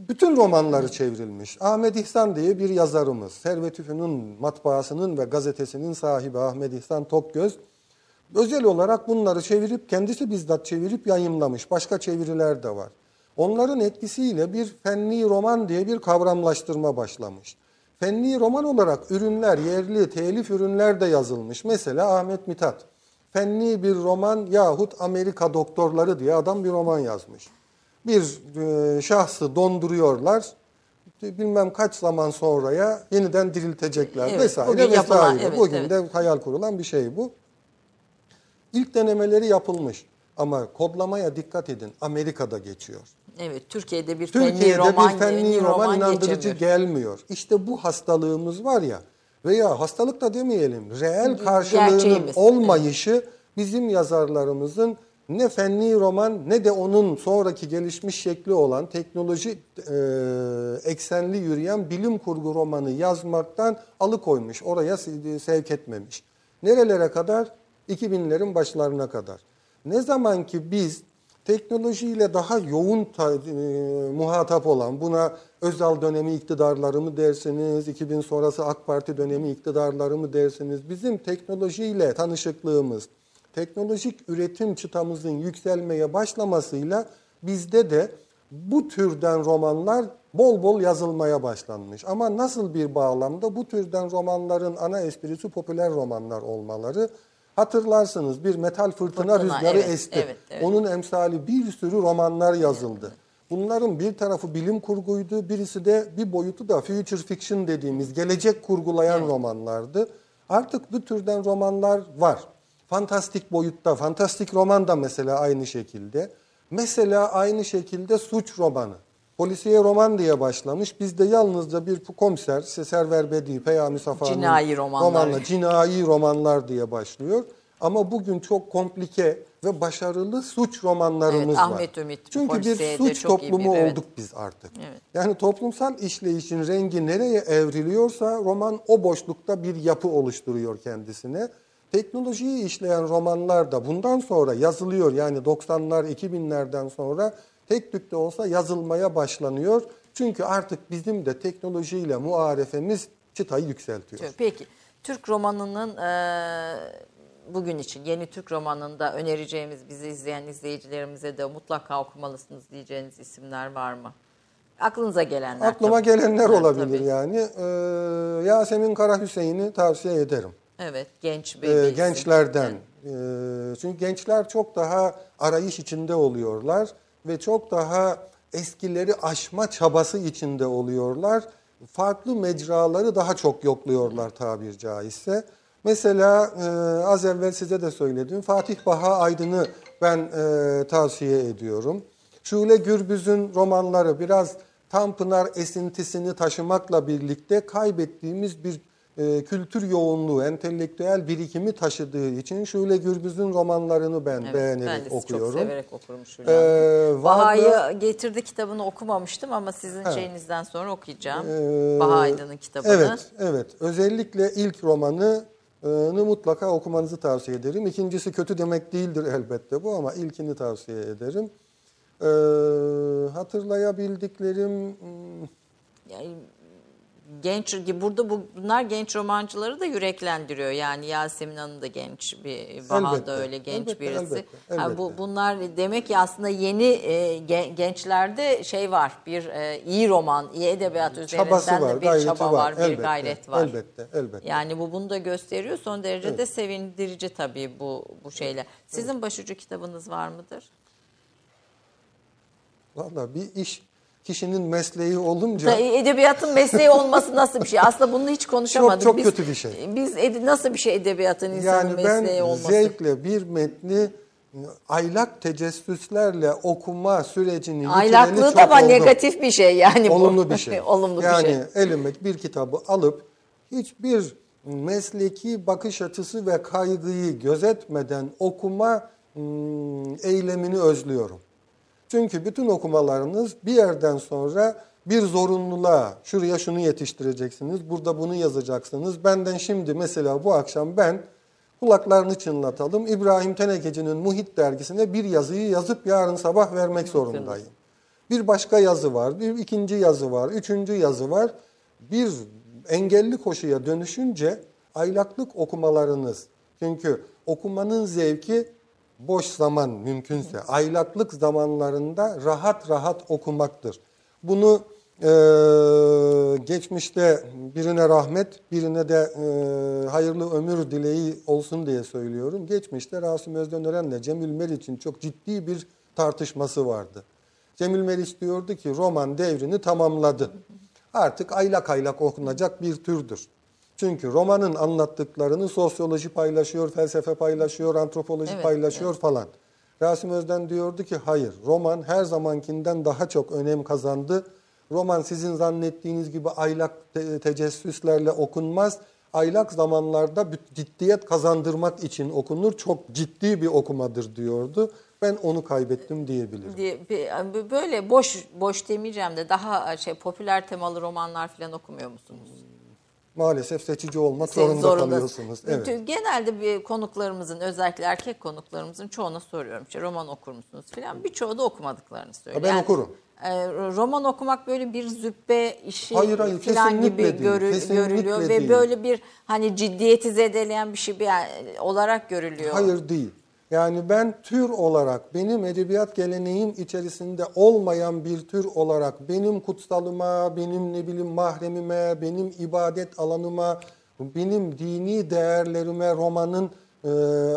bütün romanları çevrilmiş. Ahmet İhsan diye bir yazarımız. Servet Üfün'ün matbaasının ve gazetesinin sahibi Ahmet İhsan Tokgöz. Özel olarak bunları çevirip, kendisi bizzat çevirip yayımlamış. Başka çeviriler de var. Onların etkisiyle bir fenni roman diye bir kavramlaştırma başlamış. Fenni roman olarak ürünler, yerli, telif ürünler de yazılmış. Mesela Ahmet Mithat. Fenni bir roman yahut Amerika doktorları diye adam bir roman yazmış. Bir e, şahsı donduruyorlar. Bilmem kaç zaman sonraya yeniden diriltecekler Evet, vesaire bugün yapılan, vesaire. evet, Bugün evet. de hayal kurulan bir şey bu. İlk denemeleri yapılmış ama kodlamaya dikkat edin. Amerika'da geçiyor. Evet, Türkiye'de bir Türkiye'de roman, bir fenni yeni roman, inandırıcı geçemiyor. gelmiyor. İşte bu hastalığımız var ya veya hastalık da demeyelim, reel karşılığının gerçeğimiz, olmayışı bizim yazarlarımızın ne fenni roman ne de onun sonraki gelişmiş şekli olan teknoloji e, eksenli yürüyen bilim kurgu romanı yazmaktan alıkoymuş. Oraya se- sevk etmemiş. Nerelere kadar? 2000'lerin başlarına kadar. Ne zaman ki biz teknolojiyle daha yoğun ta- e, muhatap olan buna Özal dönemi iktidarları mı dersiniz, 2000 sonrası AK Parti dönemi iktidarları mı dersiniz, bizim teknolojiyle tanışıklığımız, teknolojik üretim çıtamızın yükselmeye başlamasıyla bizde de bu türden romanlar bol bol yazılmaya başlanmış. Ama nasıl bir bağlamda bu türden romanların ana esprisi popüler romanlar olmaları. Hatırlarsınız bir metal fırtına, Fırtına, rüzgarı evet, esti. evet, evet. Onun emsali bir sürü romanlar yazıldı. Bunların bir tarafı bilim kurguydu, birisi de bir boyutu da future fiction dediğimiz gelecek kurgulayan romanlardı. Artık bu türden romanlar var. Fantastik boyutta, fantastik roman da mesela aynı şekilde. Mesela aynı şekilde suç romanı. Polisiye roman diye başlamış. Bizde yalnızca bir komiser, Server Bedi, Peyami Safa'nın Cinayi romanlar. romanla, cinayi romanlar diye başlıyor. Ama bugün çok komplike ve başarılı suç romanlarımız Evet, var. Ahmet Ümit Çünkü bir suç toplumu bir, evet. olduk biz artık. Evet. Yani toplumsal işleyişin rengi nereye evriliyorsa roman o boşlukta bir yapı oluşturuyor kendisine. Teknolojiyi işleyen romanlar da bundan sonra yazılıyor. Yani 90'lar 2000'lerden sonra tek tük de olsa yazılmaya başlanıyor. Çünkü artık bizim de teknolojiyle muarefemiz çıtayı yükseltiyor. Peki, Türk romanının e, bugün için yeni Türk romanında önereceğimiz bizi izleyen izleyicilerimize de mutlaka okumalısınız diyeceğiniz isimler var mı? Aklınıza gelenler. Aklıma tabii. gelenler Evet, olabilir tabii. yani. Ee, Yasemin Kara Hüseyin'i tavsiye ederim. Evet, genç bir Ee, gençlerden. Ee, çünkü gençler çok daha arayış içinde oluyorlar ve çok daha eskileri aşma çabası içinde oluyorlar. Farklı mecraları daha çok yokluyorlar tabir caizse. Mesela e, az evvel size de söyledim. Fatih Baha Aydın'ı ben e, tavsiye ediyorum. Şule Gürbüz'ün romanları biraz Tanpınar esintisini taşımakla birlikte kaybettiğimiz bir e, kültür yoğunluğu, entelektüel birikimi taşıdığı için Şule Gürbüz'ün romanlarını ben Evet, beğenerek ben de okuyorum. çok severek okurum Şule Ee, vardı- Baha'yı getirdi kitabını okumamıştım ama sizin şeyinizden sonra okuyacağım. Baha Aydın'ın kitabını. Ee, Evet, evet. Özellikle ilk romanı mutlaka okumanızı tavsiye ederim. İkincisi kötü demek değildir elbette bu ama ilkini tavsiye ederim. Ee, hatırlayabildiklerim Yani genç burada bu- bunlar genç romancıları da yüreklendiriyor. Yani Yasemin Hanım da genç bir Baha Elbette, da öyle genç elbette, birisi. elbette, Ha, bu elbette. bunlar demek ki aslında yeni e, gen- gençlerde şey var. Bir e, iyi roman, iyi edebiyat üzerinden var, de bir çaba var. var, bir elbette, gayret var. Elbette, elbette. Yani bu bunu da gösteriyor. Son derece de sevindirici tabii bu bu şeyler. Sizin başucu kitabınız var mıdır? Valla bir iş kişinin mesleği olunca Edebiyatın mesleği olması nasıl bir şey? Aslında bunu hiç konuşamadık. Çok- çok Biz- kötü bir şey. Biz nasıl bir şey edebiyatın insanın yani mesleği ben olması? zevkle bir metni aylak tecessüslerle okuma sürecini yitireni Aylaklığı da var oldu. negatif bir şey yani bu. Olumlu bir şey. <laughs> Olumlu yani bir şey. elime bir kitabı alıp hiçbir mesleki bakış açısı ve kaygıyı gözetmeden okuma hmm, eylemini özlüyorum. Çünkü bütün okumalarınız bir yerden sonra bir zorunluluğa, şuraya şunu yetiştireceksiniz, burada bunu yazacaksınız. Benden şimdi mesela bu akşam ben kulaklarını çınlatalım. İbrahim Tenekeci'nin Muhit dergisine bir yazıyı yazıp yarın sabah vermek zorundayım. Bir başka yazı var, bir ikinci yazı var, üçüncü yazı var. Bir engelli koşuya dönüşünce aylaklık okumalarınız. Çünkü okumanın zevki boş zaman mümkünse aylaklık zamanlarında rahat rahat okumaktır. Bunu e, geçmişte birine rahmet, birine de e, hayırlı ömür dileği olsun diye söylüyorum. Geçmişte Rasim Özdöneren'le Cemil Meriç'in çok ciddi bir tartışması vardı. Cemil Meriç diyordu ki roman devrini tamamladı. Artık aylak aylak okunacak bir türdür. Çünkü romanın anlattıklarını sosyoloji paylaşıyor, felsefe paylaşıyor, antropoloji Evet, paylaşıyor falan. Rasim Özden diyordu ki hayır, roman her zamankinden daha çok önem kazandı. Roman sizin zannettiğiniz gibi aylak te- tecessüslerle okunmaz. Aylak zamanlarda ciddiyet kazandırmak için okunur. Çok ciddi bir okumadır diyordu. Ben onu kaybettim diyebilirim. diye bir- böyle boş boş demeyeceğim de daha şey popüler temalı romanlar falan okumuyor musunuz? Maalesef seçici olmak zorunda zorunda- kalıyorsunuz. Evet. Genelde bir konuklarımızın özellikle erkek konuklarımızın çoğuna soruyorum. İşte roman okur musunuz falan. Birçoğu da okumadıklarını söylüyor. ben okurum. e, roman okumak böyle bir züppe işi Hayır, hayır, falan gibi değil, görü- görülüyor ve değil. böyle bir hani ciddiyeti zedeleyen bir şey bir, olarak görülüyor. Hayır değil. Yani ben tür olarak benim edebiyat geleneğim içerisinde olmayan bir tür olarak benim kutsalıma, benim ne bileyim mahremime, benim ibadet alanıma, benim dini değerlerime romanın e,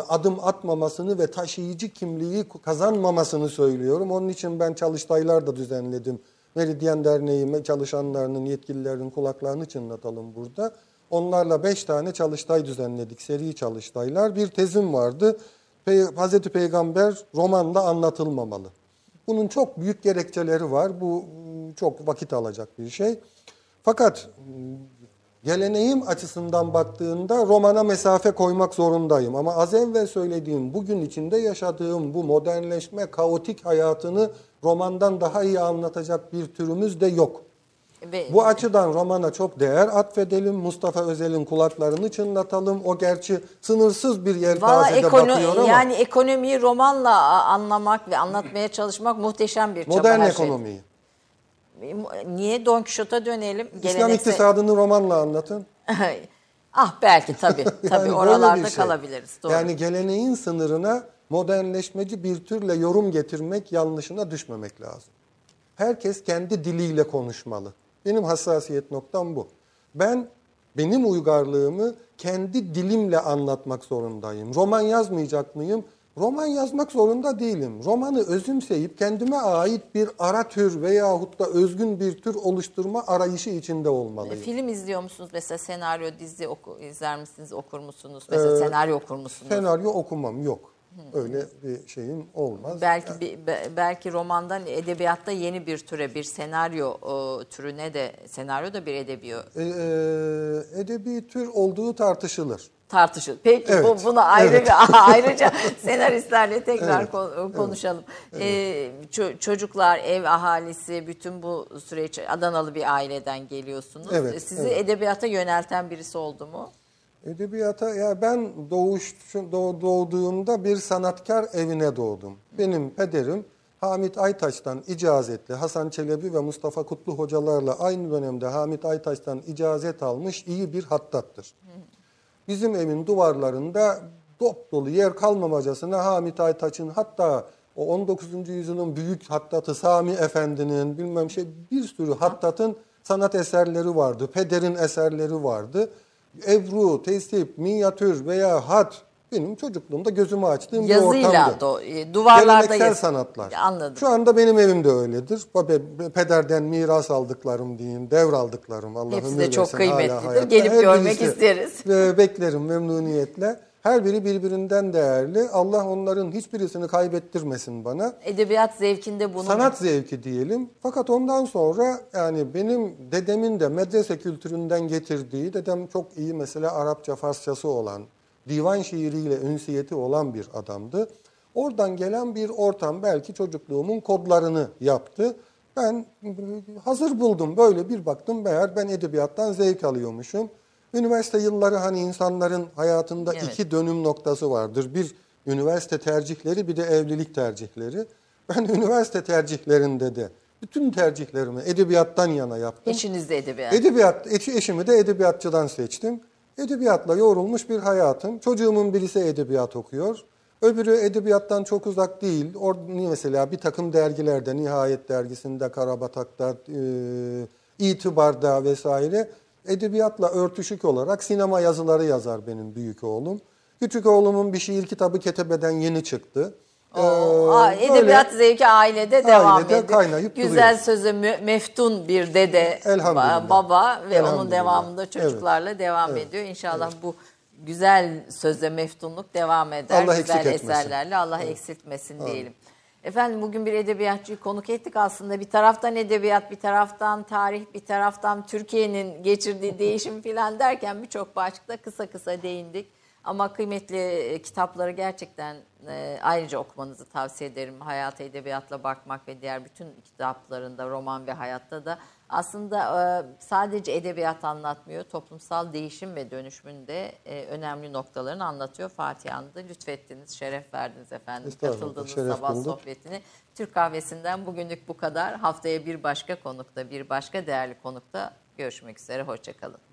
adım atmamasını ve taşıyıcı kimliği kazanmamasını söylüyorum. Onun için ben çalıştaylar da düzenledim. Meridyen Derneği çalışanlarının, yetkililerin kulaklarını çınlatalım burada. Onlarla beş tane çalıştay düzenledik, seri çalıştaylar. Bir tezim vardı. Pey- Hazreti Peygamber romanda anlatılmamalı. Bunun çok büyük gerekçeleri var. Bu mm, çok vakit alacak bir şey. Fakat mm, geleneğim açısından baktığında romana mesafe koymak zorundayım. Ama az evvel söylediğim, bugün içinde yaşadığım bu modernleşme, kaotik hayatını romandan daha iyi anlatacak bir türümüz de yok. Ve Bu açıdan romana çok değer atfedelim. Mustafa Özel'in kulaklarını çınlatalım. O gerçi sınırsız bir yelpazede ekono- bakıyor ama yani ekonomiyi romanla anlamak ve anlatmaya <clears throat> çalışmak muhteşem bir çaba modern her şey. ekonomiyi. Niye Don Quixote'a dönelim? İslam Geleneksel- iktisadını romanla anlatın. <laughs> ah belki tabii. <laughs> Tabii Yani oralarda şey. kalabiliriz. Doğru. Yani geleneğin sınırına modernleşmeci bir türle yorum getirmek yanlışına düşmemek lazım. Herkes kendi diliyle konuşmalı. Benim hassasiyet noktam bu. Ben benim uygarlığımı kendi dilimle anlatmak zorundayım. Roman yazmayacak mıyım? Roman yazmak zorunda değilim. Romanı özümseyip kendime ait bir ara tür veyahut da özgün bir tür oluşturma arayışı içinde olmalıyım. Film izliyor musunuz? Mesela senaryo, dizi oku, izler misiniz, okur musunuz? Mesela senaryo okur musunuz? Senaryo okumam yok. Öyle bir şeyim olmaz. Belki bir- be- belki romandan edebiyatta yeni bir türe, bir senaryo e, türüne de senaryo da bir edebiyo E, e, edebi tür olduğu tartışılır. tartışıl. Peki Evet, bu bunu ayrı evet. bir <laughs> ayrıca senaristlerle tekrar Evet, kon- konuşalım. Ee, ço- çocuklar, ev ahalisi, bütün bu süreç Adanalı bir aileden geliyorsunuz. Evet, Sizi evet. edebiyata yönelten birisi oldu mu? Edebiyata ya ben doğuş doğ- doğduğumda bir sanatkar evine doğdum. Benim pederim Hamit Aytaş'tan icazetli Hasan Çelebi ve Mustafa Kutlu hocalarla aynı dönemde Hamit Aytaş'tan icazet almış iyi bir hattattır. Bizim evin duvarlarında dop dolu yer kalmamacasına Hamit Aytaç'ın hatta o 19. yüzyılın büyük hattatı Sami Efendi'nin bilmem şey bir sürü hattatın sanat eserleri vardı. Pederin eserleri vardı. Ebru, tesip, minyatür veya hat benim çocukluğumda gözümü açtığım bir Yazıyla, ortamdı. do, e, duvarlarda Geleneksel yaz- sanatlar. Anladım. Şu anda benim evimde öyledir. Pe- Pederden miras aldıklarım diyeyim, devraldıklarım. Allah Hepsi de çok kıymetlidir. Gelip görmek isteriz. Beklerim memnuniyetle. Her biri birbirinden değerli. Allah onların hiçbirisini kaybettirmesin bana. Edebiyat zevkinde bunu Sanat zevki diyelim. Fakat ondan sonra yani benim dedemin de medrese kültüründen getirdiği, dedem çok iyi mesela Arapça, Farsçası olan, divan şiiriyle ünsiyeti olan bir adamdı. Oradan gelen bir ortam belki çocukluğumun kodlarını yaptı. Ben e, hazır buldum böyle bir baktım meğer ben edebiyattan zevk alıyormuşum. Üniversite yılları hani insanların hayatında Evet. iki dönüm noktası vardır. Bir üniversite tercihleri bir de evlilik tercihleri. Ben <laughs> üniversite tercihlerinde de bütün tercihlerimi edebiyattan yana yaptım. İçinizde edebiyat. Edebiyat, eşi- eşimi de edebiyatçıdan seçtim. Edebiyatla yoğrulmuş bir hayatım. Çocuğumun birisi edebiyat okuyor. Öbürü edebiyattan çok uzak değil. Or mesela bir takım dergilerde, Nihayet Dergisi'nde, Karabatak'ta, e, İtibar'da vesaire edebiyatla örtüşük olarak sinema yazıları yazar benim büyük oğlum. Küçük oğlumun bir şiir kitabı Ketebeden yeni çıktı. Oo, Ee, edebiyat zevki ailede devam Ailede ediyor. kaynayıp Güzel duruyor. söze mü- meftun bir dede, baba ve onun devamında çocuklarla devam Evet. ediyor. İnşallah bu güzel söze meftunluk devam eder. Allah güzel eserlerle Allah eksiltmesin diyelim. Efendim bugün bir edebiyatçıyı konuk ettik aslında. Bir taraftan edebiyat, bir taraftan tarih, bir taraftan Türkiye'nin geçirdiği değişim filan derken birçok başlıkta kısa kısa değindik. Ama kıymetli e, kitapları gerçekten e, ayrıca okumanızı tavsiye ederim. Hayata edebiyatla bakmak ve diğer bütün kitaplarında, roman ve hayatta da aslında e, sadece edebiyat anlatmıyor. Toplumsal değişim ve dönüşümün de e, önemli noktalarını anlatıyor. Fatih Hanım da lütfettiniz, şeref verdiniz efendim. Katıldığınız sabah bulduk. sohbetini. Türk kahvesinden bugünlük bu kadar. Haftaya bir başka konukta, bir başka değerli konukta görüşmek üzere. Hoşçakalın.